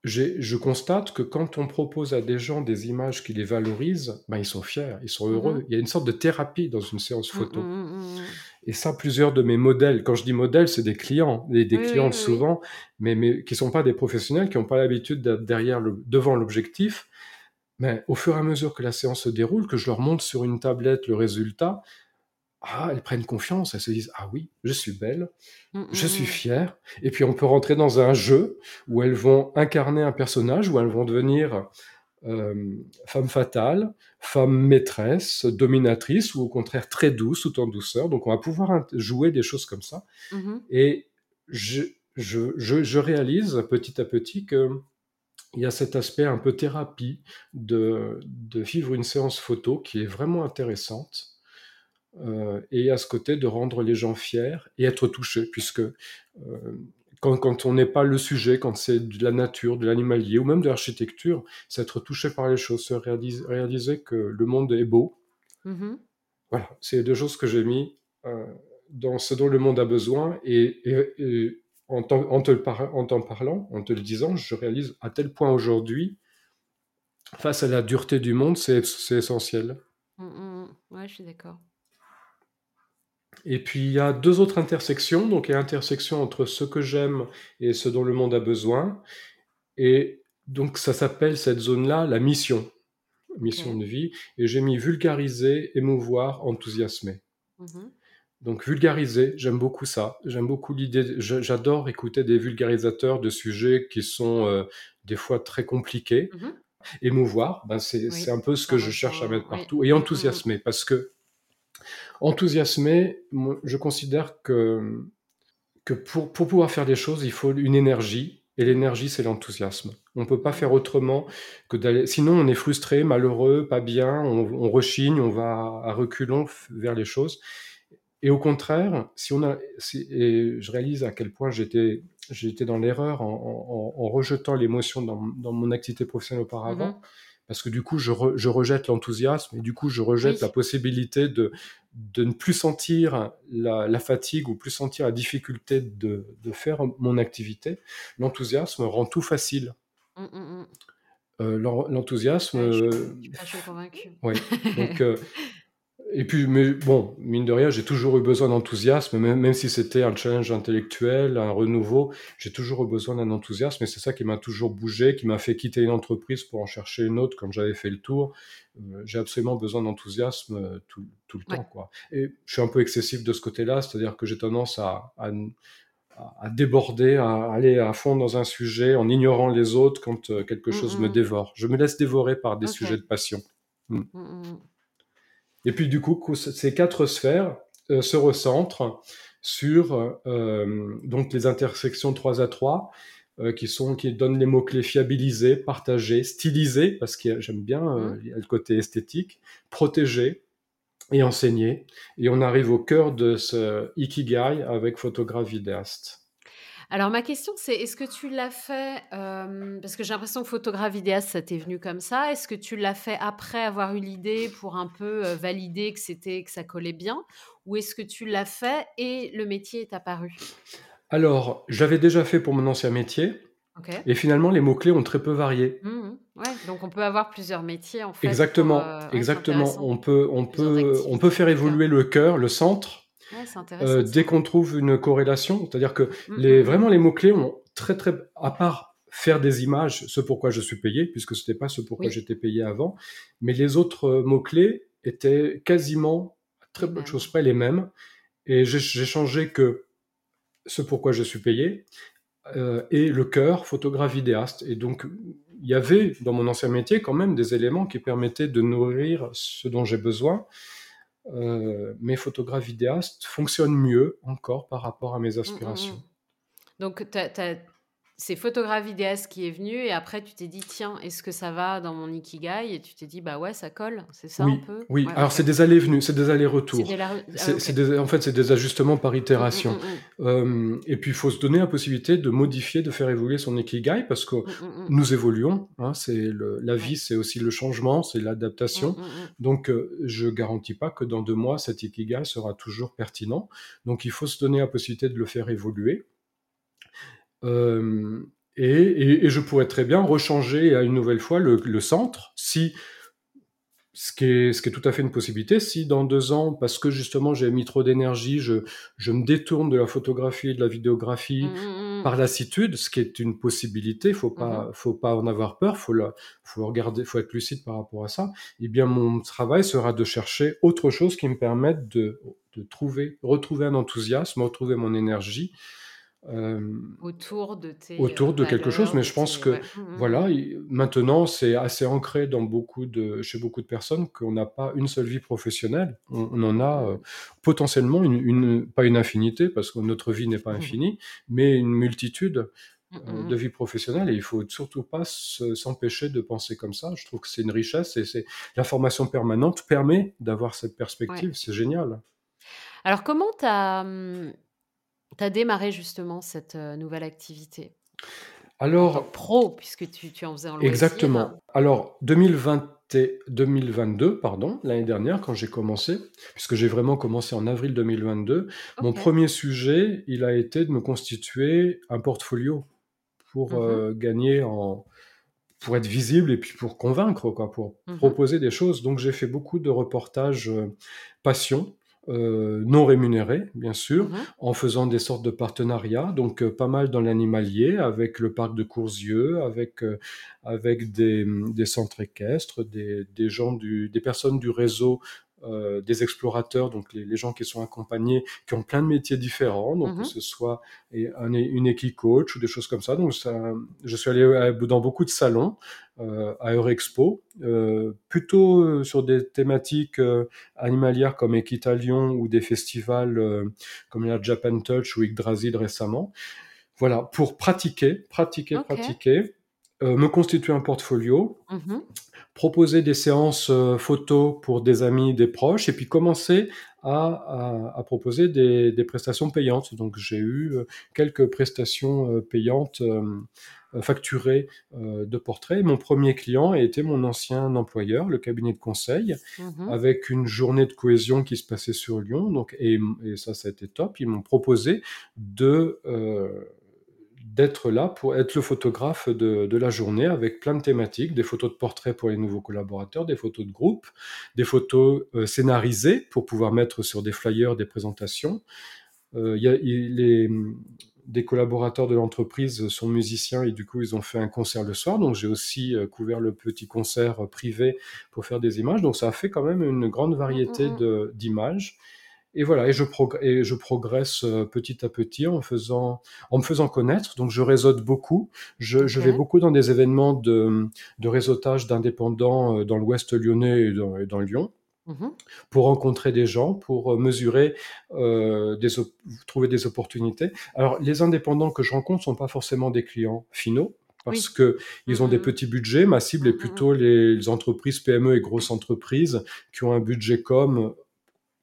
je constate que quand on propose à des gens des images qui les valorisent, ben ils sont fiers, ils sont heureux. Mmh Il y a une sorte de thérapie dans une séance mmh, photo. Et ça, plusieurs de mes modèles, quand je dis modèles, c'est des clients, des, clients souvent, mais, mais qui ne sont pas des professionnels, qui n'ont pas l'habitude d'être derrière le, devant l'objectif. Mais au fur et à mesure que la séance se déroule, que je leur montre sur une tablette le résultat, ah, elles prennent confiance, elles se disent ah oui, je suis belle, mmh, je mmh, suis mmh. fière. Et puis on peut rentrer dans un jeu où elles vont incarner un personnage, où elles vont devenir euh, femme fatale, femme maîtresse, dominatrice, ou au contraire très douce, tout en douceur. Donc on va pouvoir jouer des choses comme ça. Et je, je, je, réalise petit à petit que il y a cet aspect un peu thérapie de, de vivre une séance photo qui est vraiment intéressante euh, et à ce côté de rendre les gens fiers et être touchés, puisque euh, quand, quand, on n'est pas le sujet, quand c'est de la nature, de l'animalier ou même de l'architecture, c'est être touché par les choses, se réaliser, que le monde est beau. Mm-hmm. Voilà, c'est deux choses que j'ai mis euh, dans ce dont le monde a besoin et, en t'en te parlant, en te le disant, je réalise à tel point aujourd'hui, face à la dureté du monde, c'est essentiel. Mm, mm, mm. ouais, je suis d'accord. Et puis il y a deux autres intersections. Donc il y a l'intersection entre ce que j'aime et ce dont le monde a besoin. Et donc ça s'appelle cette zone-là la mission, mission de vie. Et j'ai mis vulgariser, émouvoir, enthousiasmer. Mm-hmm. Donc vulgariser, j'aime beaucoup ça. J'aime beaucoup l'idée. J'adore écouter des vulgarisateurs de sujets qui sont euh, des fois très compliqués. Mm-hmm. Émouvoir, ben c'est un peu ce que je cherche à mettre partout. Et enthousiasmer, parce que Enthousiasmé, je considère que, pour, pouvoir faire des choses, il faut une énergie, et l'énergie, c'est l'enthousiasme. On ne peut pas faire autrement que d'aller. Sinon, on est frustré, malheureux, pas bien, on, rechigne, on va à reculons vers les choses. Et au contraire, si on a, et je réalise à quel point j'étais, j'étais dans l'erreur en, rejetant l'émotion dans, mon activité professionnelle auparavant. Mm-hmm parce que du coup, je, rejette l'enthousiasme et du coup, je rejette la possibilité de, de ne plus sentir la, fatigue ou plus sentir la difficulté de, de faire mon activité. L'enthousiasme rend tout facile. Mmh, mmh, mmh. Euh, l'enthousiasme. je, suis pas convaincu. Oui. Donc, euh, et puis, mais bon, mine de rien, j'ai toujours eu besoin d'enthousiasme, même, même si c'était un challenge intellectuel, un renouveau, j'ai toujours eu besoin d'un enthousiasme, et c'est ça qui m'a toujours bougé, qui m'a fait quitter une entreprise pour en chercher une autre quand j'avais fait le tour. Euh, j'ai absolument besoin d'enthousiasme euh, tout, tout, le temps, quoi. Et je suis un peu excessif de ce côté-là, c'est-à-dire que j'ai tendance à, à, à, déborder, à aller à fond dans un sujet en ignorant les autres quand euh, quelque mmh, chose me mmh. dévore. Je me laisse dévorer par des sujets de passion. Mmh. Et puis du coup, ces quatre sphères euh, se recentrent sur euh, donc les intersections 3 à 3, euh, qui, sont, qui donnent les mots-clés fiabiliser, partager, styliser, parce que j'aime bien mmh. le côté esthétique, protéger et enseigner. Et on arrive au cœur de ce ikigai avec photographe vidéaste. Alors ma question c'est, est-ce que tu l'as fait, hem, parce que j'ai l'impression que photographe vidéaste, ça t'est venu comme ça. Est-ce que tu l'as fait après avoir eu l'idée pour un peu, heu, valider que c'était que ça collait bien? Ou est-ce que tu l'as fait et le métier est apparu? Alors, j'avais déjà fait pour mon ancien métier et finalement les mots-clés ont très peu varié. Mmh. Ouais, donc on peut avoir plusieurs métiers en fait Exactement, c'est exactement. On peut on peut on peut faire évoluer le cœur, le centre, Ouais, intéressant dès qu'on trouve une corrélation. C'est-à-dire que Mmh, les mmh mh. vraiment les mots-clés ont très, très à part faire des images, ce pourquoi je suis payé, puisque c'était pas ce pourquoi Oui. j'étais payé avant, mais les autres, heu, mots-clés étaient quasiment, à très peu de choses près, les mêmes et j'ai changé que ce pourquoi je suis payé, heu et le cœur, photographe vidéaste et donc il y avait dans mon ancien métier quand même des éléments qui permettaient de nourrir ce dont j'ai besoin, heu, mais photographe vidéaste fonctionne mieux encore par rapport à mes Mmh, mmh mh. aspirations. Donc tu as c'est photographe vidéaste qui est venu et après tu t'es dit: «Tiens, est-ce que ça va dans mon ikigai?» et tu t'es dit: «Bah ouais, ça colle». C'est ça un peu? oui. Ouais, Alors c'est des allées venues, c'est des C'est allers-retours. dès la re ah en fait, c'est des ajustements par Mmh, mmh, itération. mmh mh. Hem et puis il faut se donner la possibilité de modifier, de faire évoluer son ikigai parce que nous évoluons, hein, c'est le la vie, c'est aussi le changement, c'est l'adaptation. Donc heu, je garantis pas que dans 2 mois, cet ikigai sera toujours pertinent. Donc il faut se donner la possibilité de le faire évoluer. Hem et et et je pourrais très bien rechanger à une nouvelle fois le le centre si ce qui est ce qui est tout à fait une possibilité, si dans 2 ans, parce que justement j'ai mis trop d'énergie, je je me détourne de la photographie et de la Mmh, vidéographie mmh, mmh par mh. lassitude, ce qui est une possibilité, faut Mmh mh. pas faut pas en avoir peur, faut la faut regarder, faut être lucide par rapport à ça. Et bien mon travail sera de chercher autre chose qui me permette de de trouver retrouver un enthousiasme, retrouver mon énergie, Autour de tes, heu, autour de quelque chose. Mais je pense tes que ouais. Mmh, mmh mh. voilà, maintenant c'est assez ancré dans beaucoup de chez beaucoup de personnes qu'on n'a pas une seule vie professionnelle. On on en a, mmh potentiellement une une pas une infinité parce que notre vie n'est pas infinie, mais une multitude, de mh. vies professionnelles et il faut surtout pas se s'empêcher de penser comme ça. Je trouve que c'est une richesse et c'est la formation permanente permet d'avoir cette Ouais. perspective, c'est génial. Alors comment tu as, tu as démarré justement cette, heu, nouvelle activité? Alors pro, puisque tu tu en faisais en loisir? Exactement. Alors 2020 et 2022 pardon, l'année dernière quand j'ai commencé, puisque j'ai vraiment commencé en avril 2022, mon. 1er sujet, il a été de me constituer un portfolio pour, Mmh mh. heu, gagner en pour être visible et puis pour convaincre quoi, pour Mmh mh. proposer des choses. Donc j'ai fait beaucoup de reportages, heu, passion, heu, non rémunérés bien sûr, Mmh mh. en faisant des sortes de partenariats, donc heu, pas mal dans l'animalier avec le parc de Courzieux, avec, heu, avec des, des centres équestres, des des gens du des personnes du réseau, heu, des explorateurs, donc les les gens qui sont accompagnés, qui ont plein de métiers différents, donc Mmh que ce soit et un une équicoach ou des choses comme ça. Donc ça je suis allé à dans beaucoup de salons, à Eurexpo, heu, plutôt, heu, sur des thématiques, animalières comme Équitalion ou des festivals, comme la Japan Touch ou Yggdrasil récemment. Voilà, pour pratiquer, pratiquer, pratiquer, heu, me constituer un portfolio, Mmh mh. proposer des séances, heu, photos pour des amis, des proches et puis commencer à à à proposer des des prestations payantes. Donc j'ai eu, heu, quelques prestations, heu, payantes, hem, facturées, de portraits. Mon 1er client a été mon ancien employeur, le cabinet de conseil, Mmh mh. avec une journée de cohésion qui se passait sur Lyon, donc et et ça, ça a été top. Ils m'ont proposé de, heu, d'être là pour être le photographe de de la journée avec plein de thématiques, des photos de portraits pour les nouveaux collaborateurs, des photos de groupe, des photos, heu, scénarisées pour pouvoir mettre sur des flyers, des présentations. Il y a les, des collaborateurs de l'entreprise sont musiciens et du coup, ils ont fait un concert le soir, donc j'ai aussi, heu, couvert le petit concert, privé pour faire des images. Donc ça a fait quand même une grande variété mh. de d'images et voilà et je prog et je progresse, heu, petit à petit en faisant en me faisant connaître. Donc je réseaute beaucoup, je je vais beaucoup dans des événements de, de réseautage d'indépendants, heu, dans l'ouest lyonnais et dans et dans Lyon Mmh mh. pour rencontrer des gens, pour, heu, mesurer, heu, des trouver des opportunités. Alors les indépendants que je rencontre sont pas forcément des clients finaux parce Oui. Mmh, qu'ils ont des mmh mh. petits budgets. Ma cible est mmh mh. plutôt les entreprises PME et grosses entreprises qui ont un budget com,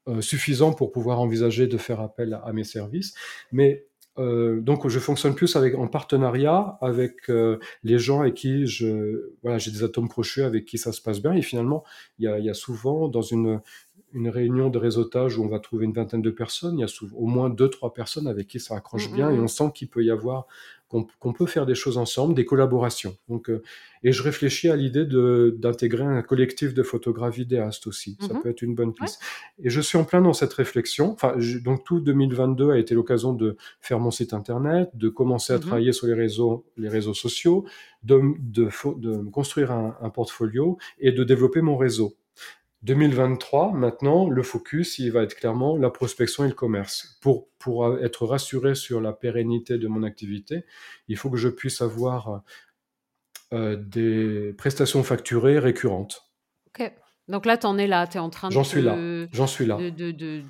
heu, suffisant pour pouvoir envisager de faire appel à mes services. Mais euh, donc je fonctionne plus avec en partenariat avec euh, les gens avec qui je voilà j'ai des atomes crochus avec qui ça se passe bien et finalement il y a, il y a souvent dans une une réunion de réseautage où on va trouver une vingtaine de personnes, il y a souvent, au moins deux trois personnes avec qui ça accroche Mm, bien et mm, on sent qu'il peut y avoir qu'on peut faire des choses ensemble, des collaborations. Donc, euh, et je réfléchis à l'idée d'intégrer un collectif de photographes vidéastes aussi. Ça mhm. peut être une bonne Ouais. piste. Et je suis en plein dans cette réflexion. Enfin, je- donc tout 2022 a été l'occasion de faire mon site internet, de commencer à Mhm. travailler sur les réseaux, les réseaux sociaux, de, de, fo- de construire un, un portfolio et de développer mon réseau. 2023, maintenant, le focus, il va être clairement la prospection et le commerce. Pour, pour être rassuré sur la pérennité de mon activité, il faut que je puisse avoir euh, des prestations facturées récurrentes. Ok. Donc là, tu en es là. Tu es en train de J'en suis là. J'en suis là. de, de, de,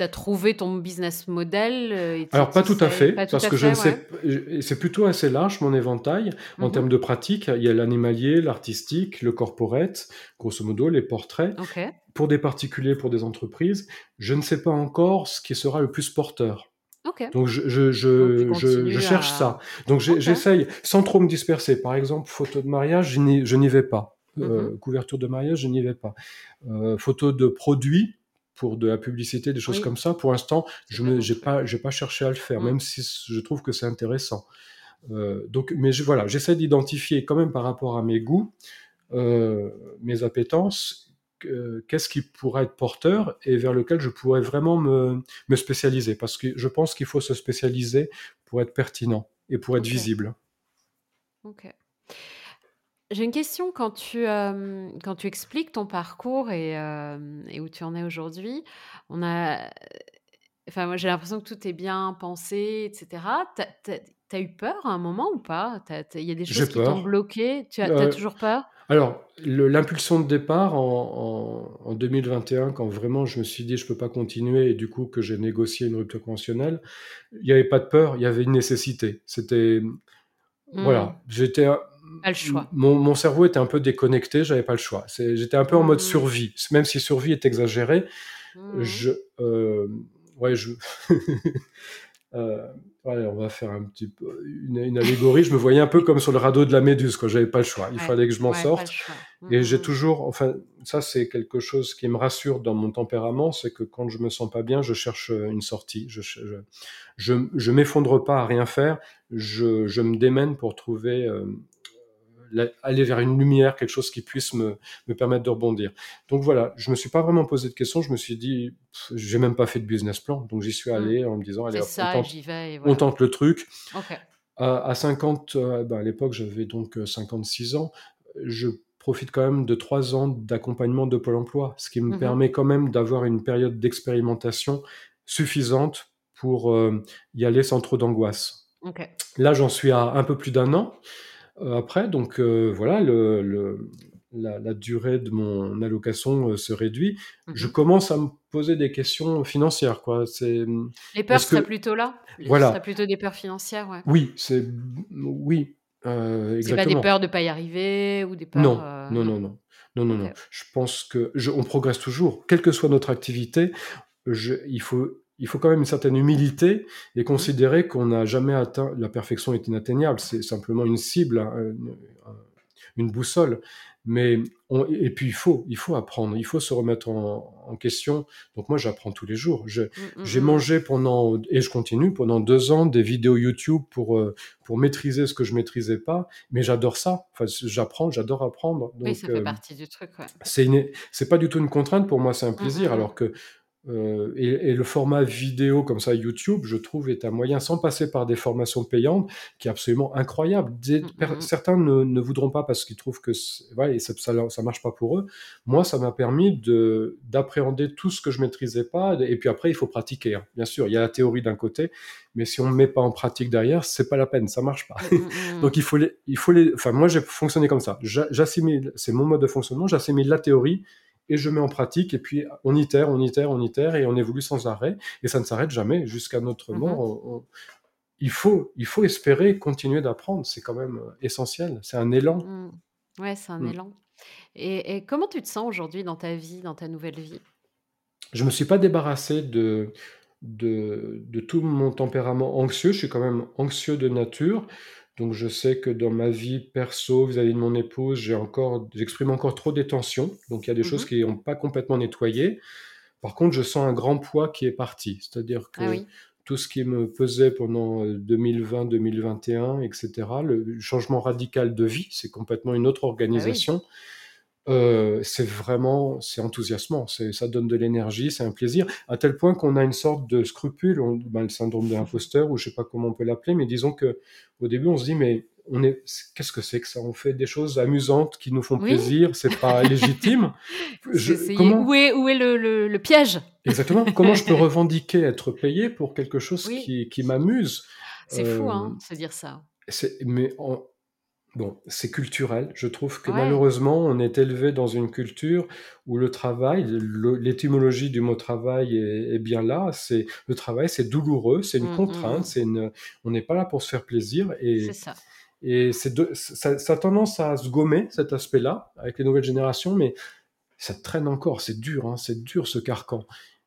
de- t'as trouvé ton business model euh, et Alors, pas tout à fait, parce à que je ne sais, ouais. c'est plutôt assez large mon éventail. En Mhm. termes de pratique, il y a l'animalier, l'artistique, le corporate, grosso modo, les portraits. Pour des particuliers, pour des entreprises, je ne sais pas encore ce qui sera le plus porteur. Donc je, je, Donc, tu je, je, continues je cherche à- ça. Donc j'essaye, sans trop me disperser. Par exemple, photo de mariage, je n'y je n'y vais pas. Euh, Mhm. couverture de mariage, je n'y vais pas. Euh, photo de produits pour de la publicité, des choses Oui. comme ça. Pour l'instant, je plus. pas, pas cherché à le faire, Mm. même si je trouve que c'est intéressant. Euh, donc, mais je, voilà, j'essaie d'identifier quand même par rapport à mes goûts, euh, mes appétences, que- qu'est-ce qui pourrait être porteur et vers lequel je pourrais vraiment me, me spécialiser. Parce que je pense qu'il faut se spécialiser pour être pertinent et pour être visible. Ok. J'ai une question quand tu, euh, quand tu expliques ton parcours et, euh, et où tu en es aujourd'hui. On a, enfin moi j'ai l'impression que tout est bien pensé, etc. T'as, t'as eu peur à un moment ou pas? Il y a des choses qui t'ont bloqué? Tu as, Euh, toujours peur? Alors, l'impulsion de départ en, en- en 2021, quand vraiment je me suis dit je peux pas continuer et du coup que j'ai négocié une rupture conventionnelle, il n'y avait pas de peur, il y avait une nécessité. C'était Hmm, voilà, j'étais Pas le choix. mon, mon cerveau était un peu déconnecté, j'avais pas le choix. J'étais un peu en mode Mhm. survie, même si survie est exagéré. Mhm. Je euh, ouais je Euh, ouais, on va faire un petit peu une, une allégorie. Je me voyais un peu comme sur le radeau de la Méduse, quoi. J'avais pas le choix. Il Ouais, fallait que je m'en ouais, sorte. Et j'ai Mhm. toujours, enfin, ça c'est quelque chose qui me rassure dans mon tempérament, c'est que quand je me sens pas bien, je cherche euh, une sortie. Je, je, je, je m'effondre pas à rien faire. Je, je me démène pour trouver, euh, aller vers une lumière, quelque chose qui puisse me, me permettre de rebondir. Donc voilà, je me suis pas vraiment posé de questions. Je me suis dit, j'ai même pas fait de business plan. Donc j'y suis Mm. allé en me disant, allez, hop, on ça, tente, vais. On tente le truc. À, à 50, euh, ben, à l'époque, j'avais donc euh, 56 ans. Je profite quand même de trois ans d'accompagnement de Pôle emploi, ce qui me Mhm. permet quand même d'avoir une période d'expérimentation suffisante pour euh, y aller sans trop d'angoisse. Là, j'en suis à un peu plus d'un an euh, après, donc euh, voilà, le, le- la, la durée de mon allocation euh, se réduit. Je Mhm. commence à me poser des questions financières, quoi. C'est Les peurs seraient que plutôt là? Ce voilà, serait plutôt des peurs financières, ouais. oui, c'est oui, euh, C'est pas des peurs de pas y arriver ou des peurs. Non, euh, non, non. non, non, non. Je pense que je- on progresse toujours, quelle que soit notre activité. Je, il faut, il faut quand même une certaine humilité et Mhm. considérer qu'on n'a jamais atteint la perfection est inatteignable. C'est simplement une cible, hein, une, une boussole. Mais on- et puis il faut, il faut apprendre, il faut se remettre en, en question. Donc moi, j'apprends tous les jours. Mm, mm, J'ai mm. mangé pendant et je continue pendant deux ans des vidéos YouTube pour euh, pour maîtriser ce que je maîtrisais pas. Mais j'adore ça. Enfin, j'apprends, j'adore apprendre. Oui, Donc ça fait euh, partie du truc, ouais. c'est pas du tout une contrainte pour moi, c'est un plaisir. mm. Alors que euh, et, et le format vidéo comme ça YouTube, je trouve est un moyen sans passer par des formations payantes qui est absolument incroyable. Des- Mm, mm, certains ne, ne voudront pas parce qu'ils trouvent que voilà, et ça, ça, marche pas pour eux. Moi, ça m'a permis de d'appréhender tout ce que je maîtrisais pas. Et puis après, il faut pratiquer. hein. Bien sûr, il y a la théorie d'un côté, mais si on ne met pas en pratique derrière, c'est pas la peine, ça marche pas. Mm. Donc il faut les, il faut les, enfin moi j'ai fonctionné comme ça. J'a- J'assimile, c'est mon mode de fonctionnement. J'assimile la théorie et je mets en pratique et puis on itère, on itère, on itère et on évolue sans arrêt et ça ne s'arrête jamais jusqu'à notre Mhm. mort. On- on- il faut, il faut espérer continuer d'apprendre. C'est quand même euh, essentiel. C'est un élan. Mm. Ouais, c'est un Mm. élan. Et, et comment tu te sens aujourd'hui dans ta vie, dans ta nouvelle vie? Je me suis pas débarrassé de de, de tout mon tempérament anxieux. Je suis quand même anxieux de nature. Donc je sais que dans ma vie perso, vis-à-vis de mon épouse, j'ai encore, j'exprime encore trop des tensions. Donc il y a des choses Mhm. qui n'ont pas complètement nettoyé. Par contre, je sens un grand poids qui est parti. C'est-à-dire que Ah oui. tout ce qui me pesait pendant 2020, 2021, etc., le changement radical de vie, c'est complètement une autre organisation. Euh, c'est vraiment, c'est enthousiasmant, c'est, ça donne de l'énergie, c'est un plaisir, à tel point qu'on a une sorte de scrupule, on- ben, le syndrome de l'imposteur, ou je sais pas comment on peut l'appeler, mais disons que au début on se dit mais on est, qu'est-ce que c'est que ça? On fait des choses amusantes qui nous font Oui. plaisir, c'est pas légitime. Je- C'est- c'est- comment Où est, où est le, le- le piège? Exactement Comment je peux revendiquer être payé pour quelque chose Oui. qui, qui m'amuse? C'est Euh, fou, hein, se dire ça. c'est, mais en- bon, c'est culturel. Je trouve que Ouais. malheureusement, on est élevé dans une culture où le travail, l'étymologie du mot travail est, est bien là. C'est le travail, c'est douloureux, c'est une Mm, mm, contrainte, mm. c'est une. On n'est pas là pour se faire plaisir et C'est ça. et c'est ça, ça a tendance à se gommer cet aspect-là avec les nouvelles générations, mais ça traîne encore. C'est dur, hein, c'est dur ce carcan.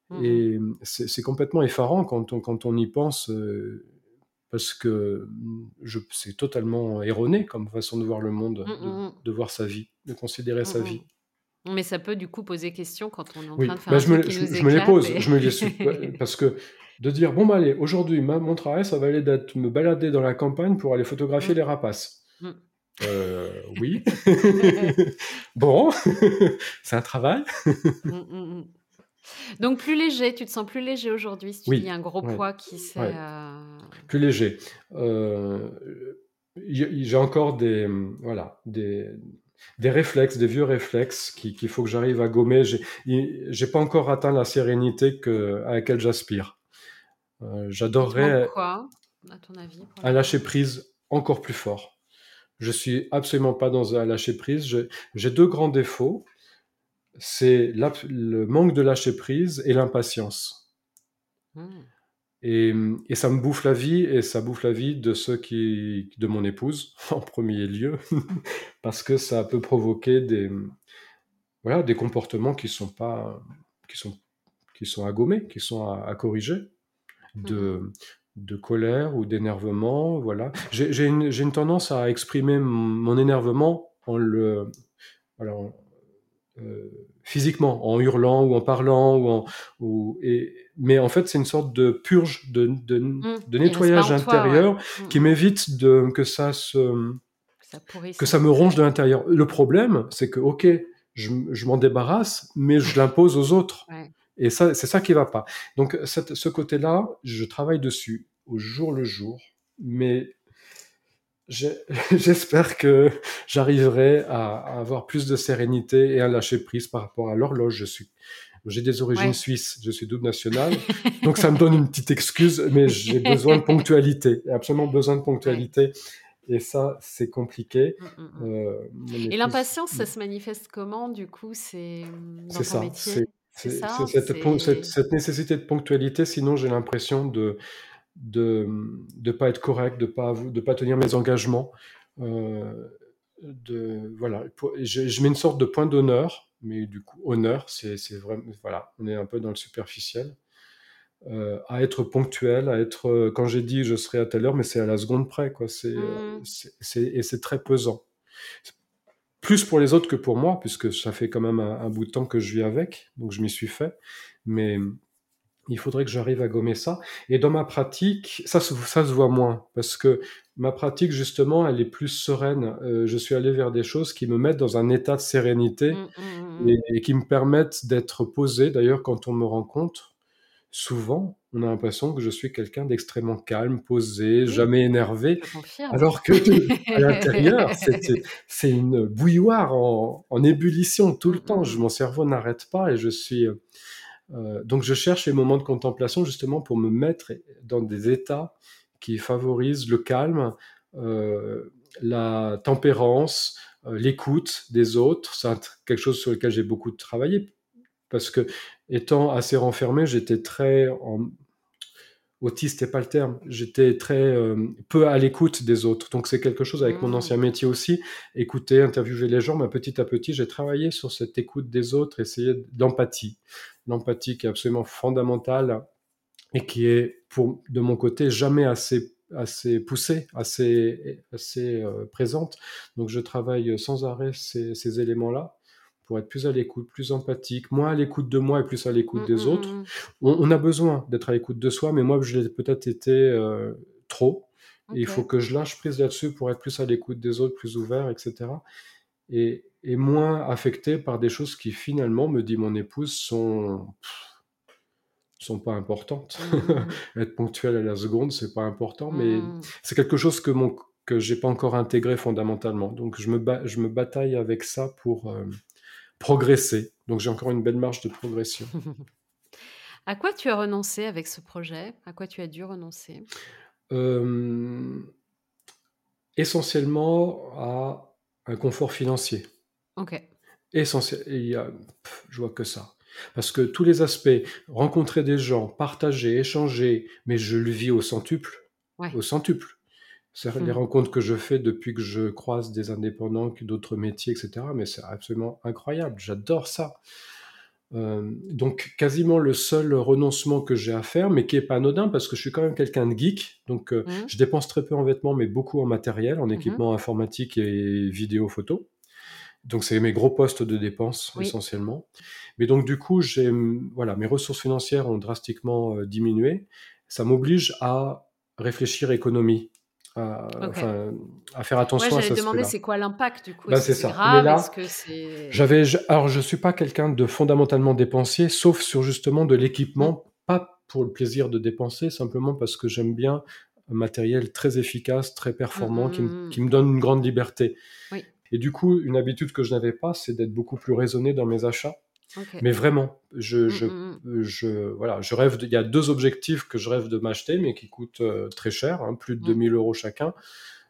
Mm, mm. Et c'est c'est complètement effarant quand on, quand on y pense, euh, parce que mm, je- c'est totalement erroné comme façon de voir le monde, Mm, de, mm, mm. de voir sa vie, de considérer sa vie. Mais ça peut du coup poser question quand on est en Oui, train de faire bah, un je, me, truc qui je- nous je me les pose, et- je me les suis, parce que de dire, bon, bah, allez, aujourd'hui, mon travail, ça va aller d'être me balader dans la campagne pour aller photographier les rapaces. Euh, oui. bon, c'est un travail. Donc plus léger, tu te sens plus léger aujourd'hui si tu Oui, dis un gros ouais, poids qui s'est... ouais. euh, plus léger. Euh, J'ai encore des, voilà, des, des réflexes, des vieux réflexes qui- qu'il faut que j'arrive à gommer. J'ai pas encore atteint la sérénité que, à laquelle j'aspire. Euh, J'adorerais quoi, à ton avis un lâcher prise encore plus fort. Je suis absolument pas dans un lâcher prise. J'ai deux grands défauts. C'est le manque de lâcher prise et l'impatience. Mm. Et, et ça me bouffe la vie, et ça bouffe la vie de ceux qui, de mon épouse en premier lieu, parce que ça peut provoquer des, voilà, des comportements qui sont pas, qui sont, qui sont à gommer, qui sont à, à corriger, de, de colère ou d'énervement, voilà. J'ai une, une tendance à exprimer mon, énervement en le, euh, physiquement, en hurlant ou en parlant, ou en, ou, et, mais en fait, c'est une sorte de purge, de, de, Mm. de nettoyage toi, ouais. intérieur Mm, qui m'évite de, que ça se, Ça que ça me ronge de l'intérieur. Le problème, c'est que, ok, je, je m'en débarrasse, mais je l'impose aux autres. Ouais. Et ça, c'est ça qui va pas. Donc, cette- ce côté-là, je travaille dessus au jour le jour, mais j'espère que j'arriverai à, avoir plus de sérénité et à lâcher prise par rapport à l'horloge. Je suis, j'ai des origines Ouais. suisses, je suis double national, donc ça me donne une petite excuse, mais j'ai besoin de ponctualité, absolument besoin de ponctualité. Et ça, c'est compliqué. Mm, mm, mm. Euh, Et l'impatience, ça se manifeste comment du coup? C'est ça, cette, c'est- cette- cette nécessité de ponctualité, sinon j'ai l'impression de de de pas être correct, de pas avou- de pas tenir mes engagements. Euh, de voilà, je, je mets une sorte de point d'honneur, mais du coup honneur, c'est vraiment voilà, on est un peu dans le superficiel. Euh, à être ponctuel, à être quand j'ai dit je serai à telle heure, mais c'est à la seconde près quoi. C'est euh, Mm. c'est- c'est- et c'est très pesant plus pour les autres que pour moi, puisque ça fait quand même un, un bout de temps que je vis avec, donc je m'y suis fait. Mais il faudrait que j'arrive à gommer ça. Et dans ma pratique, ça, se- ça se voit moins, parce que ma pratique, justement, elle est plus sereine. Euh, je suis allé vers des choses qui me mettent dans un état de sérénité Mm, mm, mm, et, et qui me permettent d'être posé. D'ailleurs, quand on me rencontre, souvent, on a l'impression que je suis quelqu'un d'extrêmement calme, posé, Oui. jamais énervé. Alors que à l'intérieur, c'est- une bouilloire en, en ébullition tout le temps. Je, mon cerveau n'arrête pas et je suis. Euh, donc je cherche les moments de contemplation justement pour me mettre dans des états qui favorisent le calme, euh, la tempérance, euh, l'écoute des autres. C'est quelque chose sur lequel j'ai beaucoup travaillé parce que étant assez renfermé, j'étais très en, autiste n'est pas le terme. J'étais très peu à l'écoute des autres. Donc c'est quelque chose avec mon Mm. ancien métier aussi. Écouter, interviewer les gens, mais petit à petit, j'ai travaillé sur cette écoute des autres, essayer d'empathie. L'empathie qui est absolument fondamentale et qui est, pour, de mon côté, jamais assez, assez poussée, assez, assez euh, présente. Donc je travaille sans arrêt ces, ces éléments-là pour être plus à l'écoute, plus empathique, moins à l'écoute de moi et plus à l'écoute Mm, des mm, autres. mm, On, on a besoin d'être à l'écoute de soi, mais moi, je l'ai peut-être été euh, trop. Et il faut que je lâche prise là-dessus pour être plus à l'écoute des autres, plus ouvert, etc. Et, et moins affecté par des choses qui finalement, me dit mon épouse, sont sont pas importantes. Mm, être ponctuel à la seconde, c'est pas important, mais c'est quelque chose que mon que j'ai pas encore intégré fondamentalement. Donc je me ba- je me bataille avec ça pour euh, progresser. Donc j'ai encore une belle marge de progression. À quoi tu as renoncé avec ce projet? À quoi tu as dû renoncer? Euh, essentiellement à un confort financier. Ok. Essentiel. Il y a, pff, je vois que ça. Parce que tous les aspects, rencontrer des gens, partager, échanger, mais je le vis au centuple. Ouais. Au centuple. C'est Hmm. les rencontres que je fais depuis que je croise des indépendants, d'autres métiers, etc. Mais c'est absolument incroyable. J'adore ça. Euh, donc quasiment le seul renoncement que j'ai à faire, mais qui est pas anodin parce que je suis quand même quelqu'un de geek, donc euh, Mhm. je dépense très peu en vêtements, mais beaucoup en matériel, en Mhm. équipement informatique et vidéo photo. Donc c'est mes gros postes de dépenses Oui. essentiellement. Mais donc du coup, j'ai voilà, mes ressources financières ont drastiquement euh, diminué. Ça m'oblige à réfléchir économie, à, Ok. enfin, à faire Ouais, attention à j'allais cet te demander c'est quoi l'impact du coup? Est-ce c'est ça. Mais grave là, que c'est. J'avais, je- alors je suis pas quelqu'un de fondamentalement dépensier, sauf sur justement de Mm. l'équipement, pas pour le plaisir de dépenser, simplement parce que j'aime bien un matériel très efficace, très performant, qui, me- Mm, mm, qui me donne une grande liberté. Oui. Et du coup, une habitude que je n'avais pas, c'est d'être beaucoup plus raisonné dans mes achats. Mais vraiment, je, Mm, je, mm, mm. je, voilà, je rêve. de- Il y a deux objectifs que je rêve de m'acheter, mais qui coûtent euh, très cher, hein, plus de Mm. 2000 euros chacun.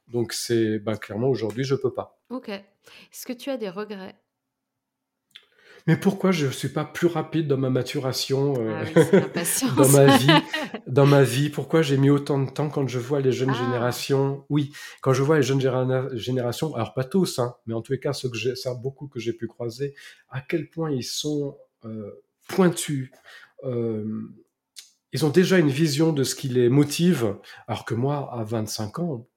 Donc c'est, ben, clairement aujourd'hui, je peux pas. Ok. Est-ce que tu as des regrets? Mais pourquoi je ne suis pas plus rapide dans ma maturation euh, Ah oui, dans ma vie Dans ma vie, pourquoi j'ai mis autant de temps quand je vois les jeunes Ah. générations? Oui, quand je vois les jeunes généra- générations, alors pas tous, hein, mais en tous les cas, ceux que j'ai, ça beaucoup que j'ai pu croiser, à quel point ils sont euh, pointus. euh, ils ont déjà une vision de ce qui les motive, alors que moi, à 25 ans,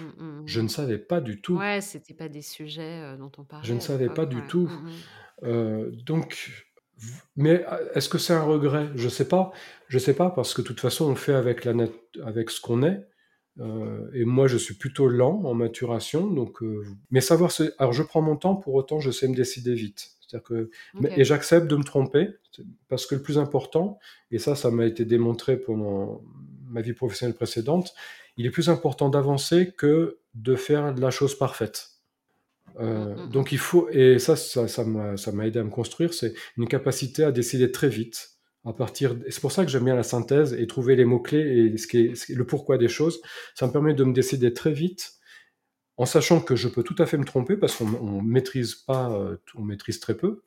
Mm, mm, je mm. ne savais pas du tout. Ouais, c'était pas des sujets dont on parlait. Je ne savais pas du tout. Mm. Euh, donc, mais euh, est-ce que c'est un regret? Je sais pas. Je sais pas parce que de toute façon, on fait avec la nat- avec ce qu'on est. Euh, et moi, je suis plutôt lent en maturation. Donc, euh, mais savoir. Alors, je prends mon temps. Pour autant, je sais me décider vite. C'est-à-dire que et j'accepte de me tromper parce que le plus important, et ça, ça m'a été démontré pendant ma vie professionnelle précédente, il est plus important d'avancer que de faire la chose parfaite. Euh, Mm, mm, donc il faut, et ça, ça, ça m'a ça m'a aidé à me construire, c'est une capacité à décider très vite. À partir, c'est pour ça que j'aime bien la synthèse et trouver les mots clés et ce qui est, ce qui est- le pourquoi des choses. Ça me permet de me décider très vite, en sachant que je peux tout à fait me tromper parce qu'on on maîtrise pas, euh, on maîtrise très peu.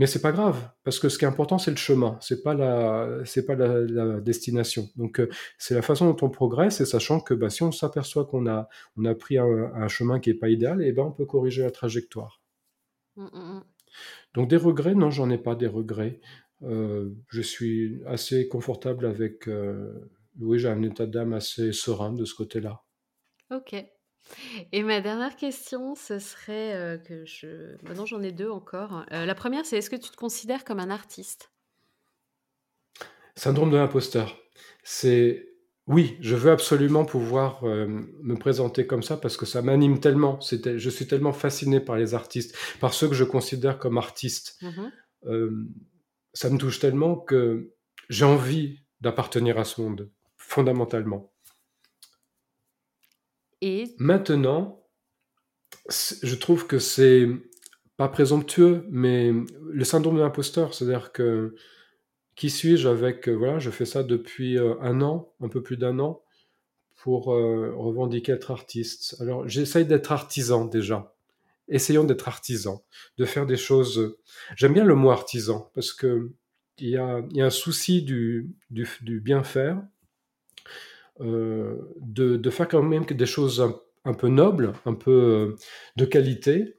Mais c'est pas grave, parce que ce qui est important, c'est le chemin, c'est pas la, c'est pas la, la destination. Donc, euh, c'est la façon dont on progresse, et sachant que bah, si on s'aperçoit qu'on a, on a pris un, un chemin qui est pas idéal, et ben on peut corriger la trajectoire. Mm, mm, mm. Donc des regrets, non, j'en ai pas des regrets. Euh, je suis assez confortable avec, euh, oui, j'ai un état d'âme assez serein de ce côté-là. Ok. Et ma dernière question, ce serait euh, que je. Maintenant, j'en ai deux encore. Euh, la première, c'est est-ce que tu te considères comme un artiste? Syndrome de l'imposteur. C'est oui, je veux absolument pouvoir euh, me présenter comme ça parce que ça m'anime tellement. C'était, je suis tellement fasciné par les artistes, par ceux que je considère comme artistes. Euh, ça me touche tellement que j'ai envie d'appartenir à ce monde, fondamentalement. Maintenant, je trouve que c'est pas présomptueux, mais le syndrome de l'imposteur, c'est-à-dire que qui suis-je avec, euh, voilà, je fais ça depuis euh, un an, un peu plus d'un an, pour euh, revendiquer être artiste. Alors, j'essaye d'être artisan déjà. Essayons d'être artisan, de faire des choses. J'aime bien le mot artisan parce que il y a, un souci du bien faire, euh, de, de faire quand même des choses un, un peu nobles, un peu euh, de qualité,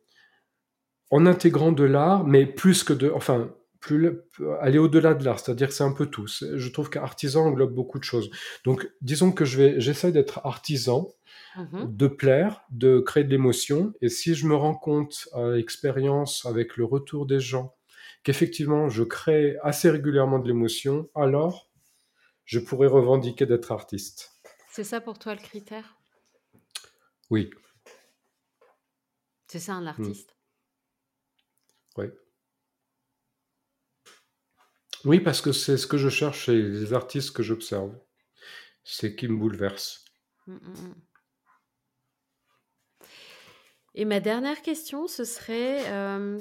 en intégrant de l'art, mais plus que de, enfin, plus, aller au-delà de l'art, c'est-à-dire que c'est un peu tout. Je trouve qu'artisan englobe beaucoup de choses. Donc, disons que je vais, j'essaie d'être artisan, mmh de plaire, de créer de l'émotion, et si je me rends compte à l'expérience, avec le retour des gens, qu'effectivement je crée assez régulièrement de l'émotion, alors je pourrais revendiquer d'être artiste. C'est ça pour toi le critère? Oui. C'est ça un mmh. artiste? Oui. Oui, parce que c'est ce que je cherche chez les artistes que j'observe. C'est qui me bouleverse. Mmh, mmh, Et ma dernière question, ce serait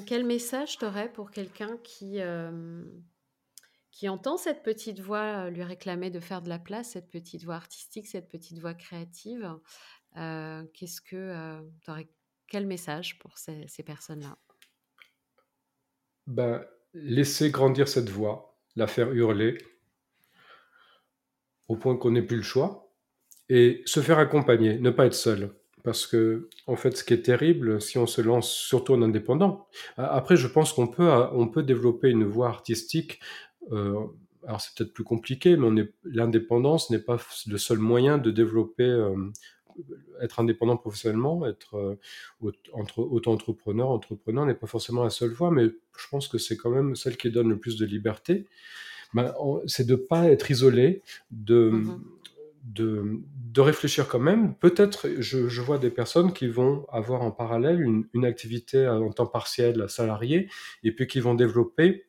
quel message tu aurais pour quelqu'un qui, qui entend cette petite voix lui réclamer de faire de la place, cette petite voix artistique, cette petite voix créative Qu'est-ce que aurais quel message pour ces, personnes-là? Ben, Laisser grandir cette voix la faire hurler au point qu'on n'ait plus le choix et se faire accompagner, ne pas être seul. Parce que, en fait, ce qui est terrible, si on se lance surtout en indépendant, après, je pense qu'on peut, on peut développer une voie artistique. Euh, alors, c'est peut-être plus compliqué, mais l'indépendance n'est pas le seul moyen de développer euh, être indépendant professionnellement, être euh, entre, auto-entrepreneur, entrepreneur n'est pas forcément la seule voie, mais je pense que c'est quand même celle qui donne le plus de liberté. Ben, c'est de ne pas être isolé, de, mmh de, de, réfléchir quand même. Peut-être, je, je, vois des personnes qui vont avoir en parallèle une, une activité en temps partiel salarié, et puis qui vont développer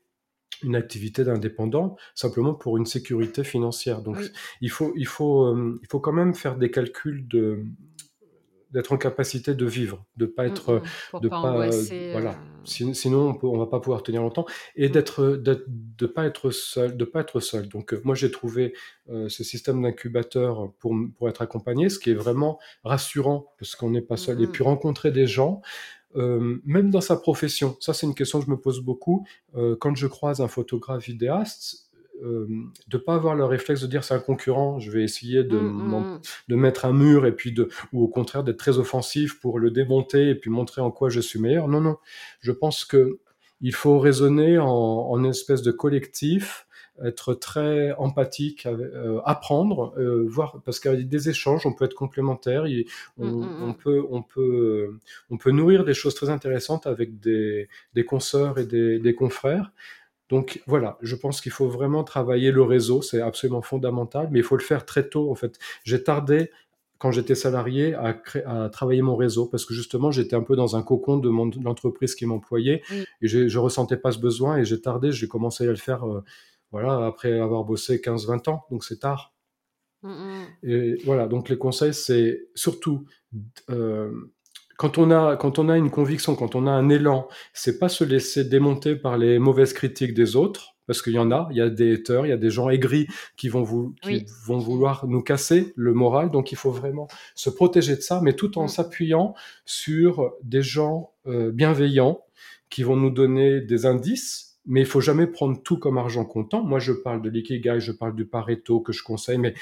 une activité d'indépendant simplement pour une sécurité financière. Donc il, faut, il, faut, euh, il faut quand même faire des calculs de d'être en capacité de vivre, de pas être, mmh. de pas, voilà. Euh. Sinon, on, ne va pas pouvoir tenir longtemps et mmh. d'être, de pas être seul, de pas être seul. Donc, euh, moi, j'ai trouvé ce système d'incubateur pour pour être accompagné, ce qui est vraiment rassurant parce qu'on n'est pas seul. Et puis rencontrer des gens, euh, même dans sa profession, ça c'est une question que je me pose beaucoup, euh, quand je croise un photographe vidéaste, euh, de pas avoir le réflexe de dire c'est un concurrent, je vais essayer de, mmh, mmh, mmh. de mettre un mur et puis de, ou au contraire d'être très offensif pour le démonter et puis montrer en quoi je suis meilleur. Non, non, je pense que il faut raisonner en, en espèce de collectif être très empathique, euh, apprendre, euh, voir parce qu'il y a des échanges, on peut être complémentaires, mmh, on, mmh, mmh. peut, on peut, on peut nourrir des choses très intéressantes avec des, des consoeurs et des, des confrères. Donc voilà, je pense qu'il faut vraiment travailler le réseau, c'est absolument fondamental, mais il faut le faire très tôt en fait. J'ai tardé quand j'étais salarié à, à, travailler mon réseau parce que justement j'étais un peu dans un cocon de, mon, l'entreprise qui m'employait et je, je ressentais pas ce besoin et j'ai tardé, j'ai commencé à le faire euh, voilà, après avoir bossé 15-20 ans, donc c'est tard. Mmh, mmh. Et voilà, donc les conseils, c'est surtout euh, quand on a quand on a une conviction, quand on a un élan, c'est pas se laisser démonter par les mauvaises critiques des autres, parce qu'il y en a, il y a des haters, il y a des gens aigris qui vont vous qui vont vouloir nous casser le moral, donc il faut vraiment se protéger de ça, mais tout en mmh. s'appuyant sur des gens euh, bienveillants qui vont nous donner des indices mais il faut jamais prendre tout comme argent comptant. Moi, je parle de l'ikigai, je parle du Pareto que je conseille, mais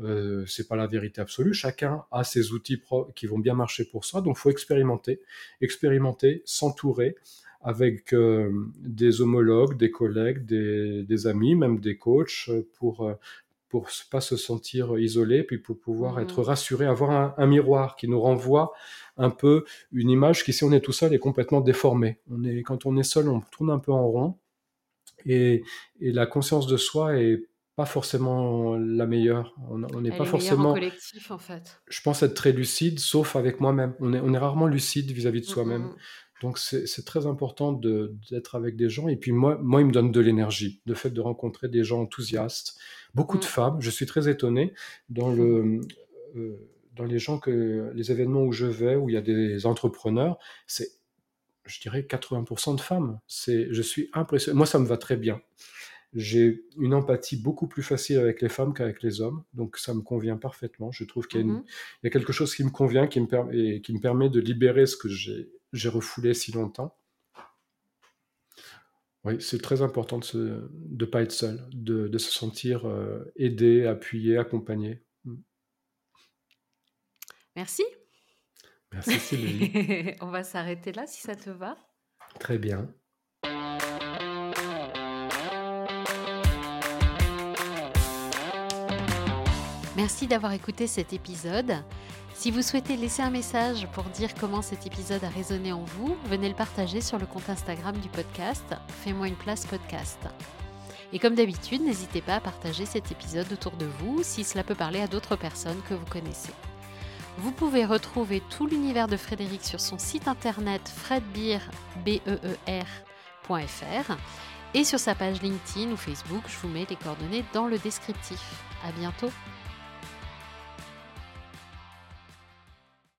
euh, c'est pas la vérité absolue. Chacun a ses outils qui vont bien marcher pour soi, donc faut expérimenter, expérimenter, s'entourer avec euh, des homologues, des collègues, des, des, amis, même des coachs, pour euh, pour pas se sentir isolé, puis pour pouvoir être mmh. rassuré, avoir un, un, miroir qui nous renvoie un peu une image qui, si on est tout seul, est complètement déformée. On est, quand on est seul, on tourne un peu en rond, et, la conscience de soi est pas forcément la meilleure. On n'est pas forcément. En collectif, en fait. Je pense être très lucide, sauf avec moi-même. On est, on est rarement lucide vis-à-vis de mmh, soi-même. Mmh, mmh. Donc c'est très important d'être avec des gens. Et puis moi, moi, il me donne de l'énergie, le fait de rencontrer des gens enthousiastes. Beaucoup de femmes. Je suis très étonné dans le. Euh, dans les gens que les événements où je vais, où il y a des entrepreneurs, c'est je dirais 80% de femmes. C'est, je suis impressionné. Moi, ça me va très bien. J'ai une empathie beaucoup plus facile avec les femmes qu'avec les hommes, donc ça me convient parfaitement. Je trouve qu'il y a, mmh il y a quelque chose qui me convient, qui me, permet, qui me permet de libérer ce que j'ai, j'ai refoulé si longtemps. Oui, c'est très important de ne pas être seul, de, de se sentir euh, aidé, appuyé, accompagné. Mmh. Merci. Bah, Merci Sylvie. On va s'arrêter là si ça te va. Très bien. Merci d'avoir écouté cet épisode. Si vous souhaitez laisser un message pour dire comment cet épisode a résonné en vous, venez le partager sur le compte Instagram du podcast Fais-moi une place podcast. Et comme d'habitude, n'hésitez pas à partager cet épisode autour de vous si cela peut parler à d'autres personnes que vous connaissez. Vous pouvez retrouver tout l'univers de Frédéric sur son site internet fredbeer.fr et sur sa page LinkedIn ou Facebook, je vous mets les coordonnées dans le descriptif. À bientôt!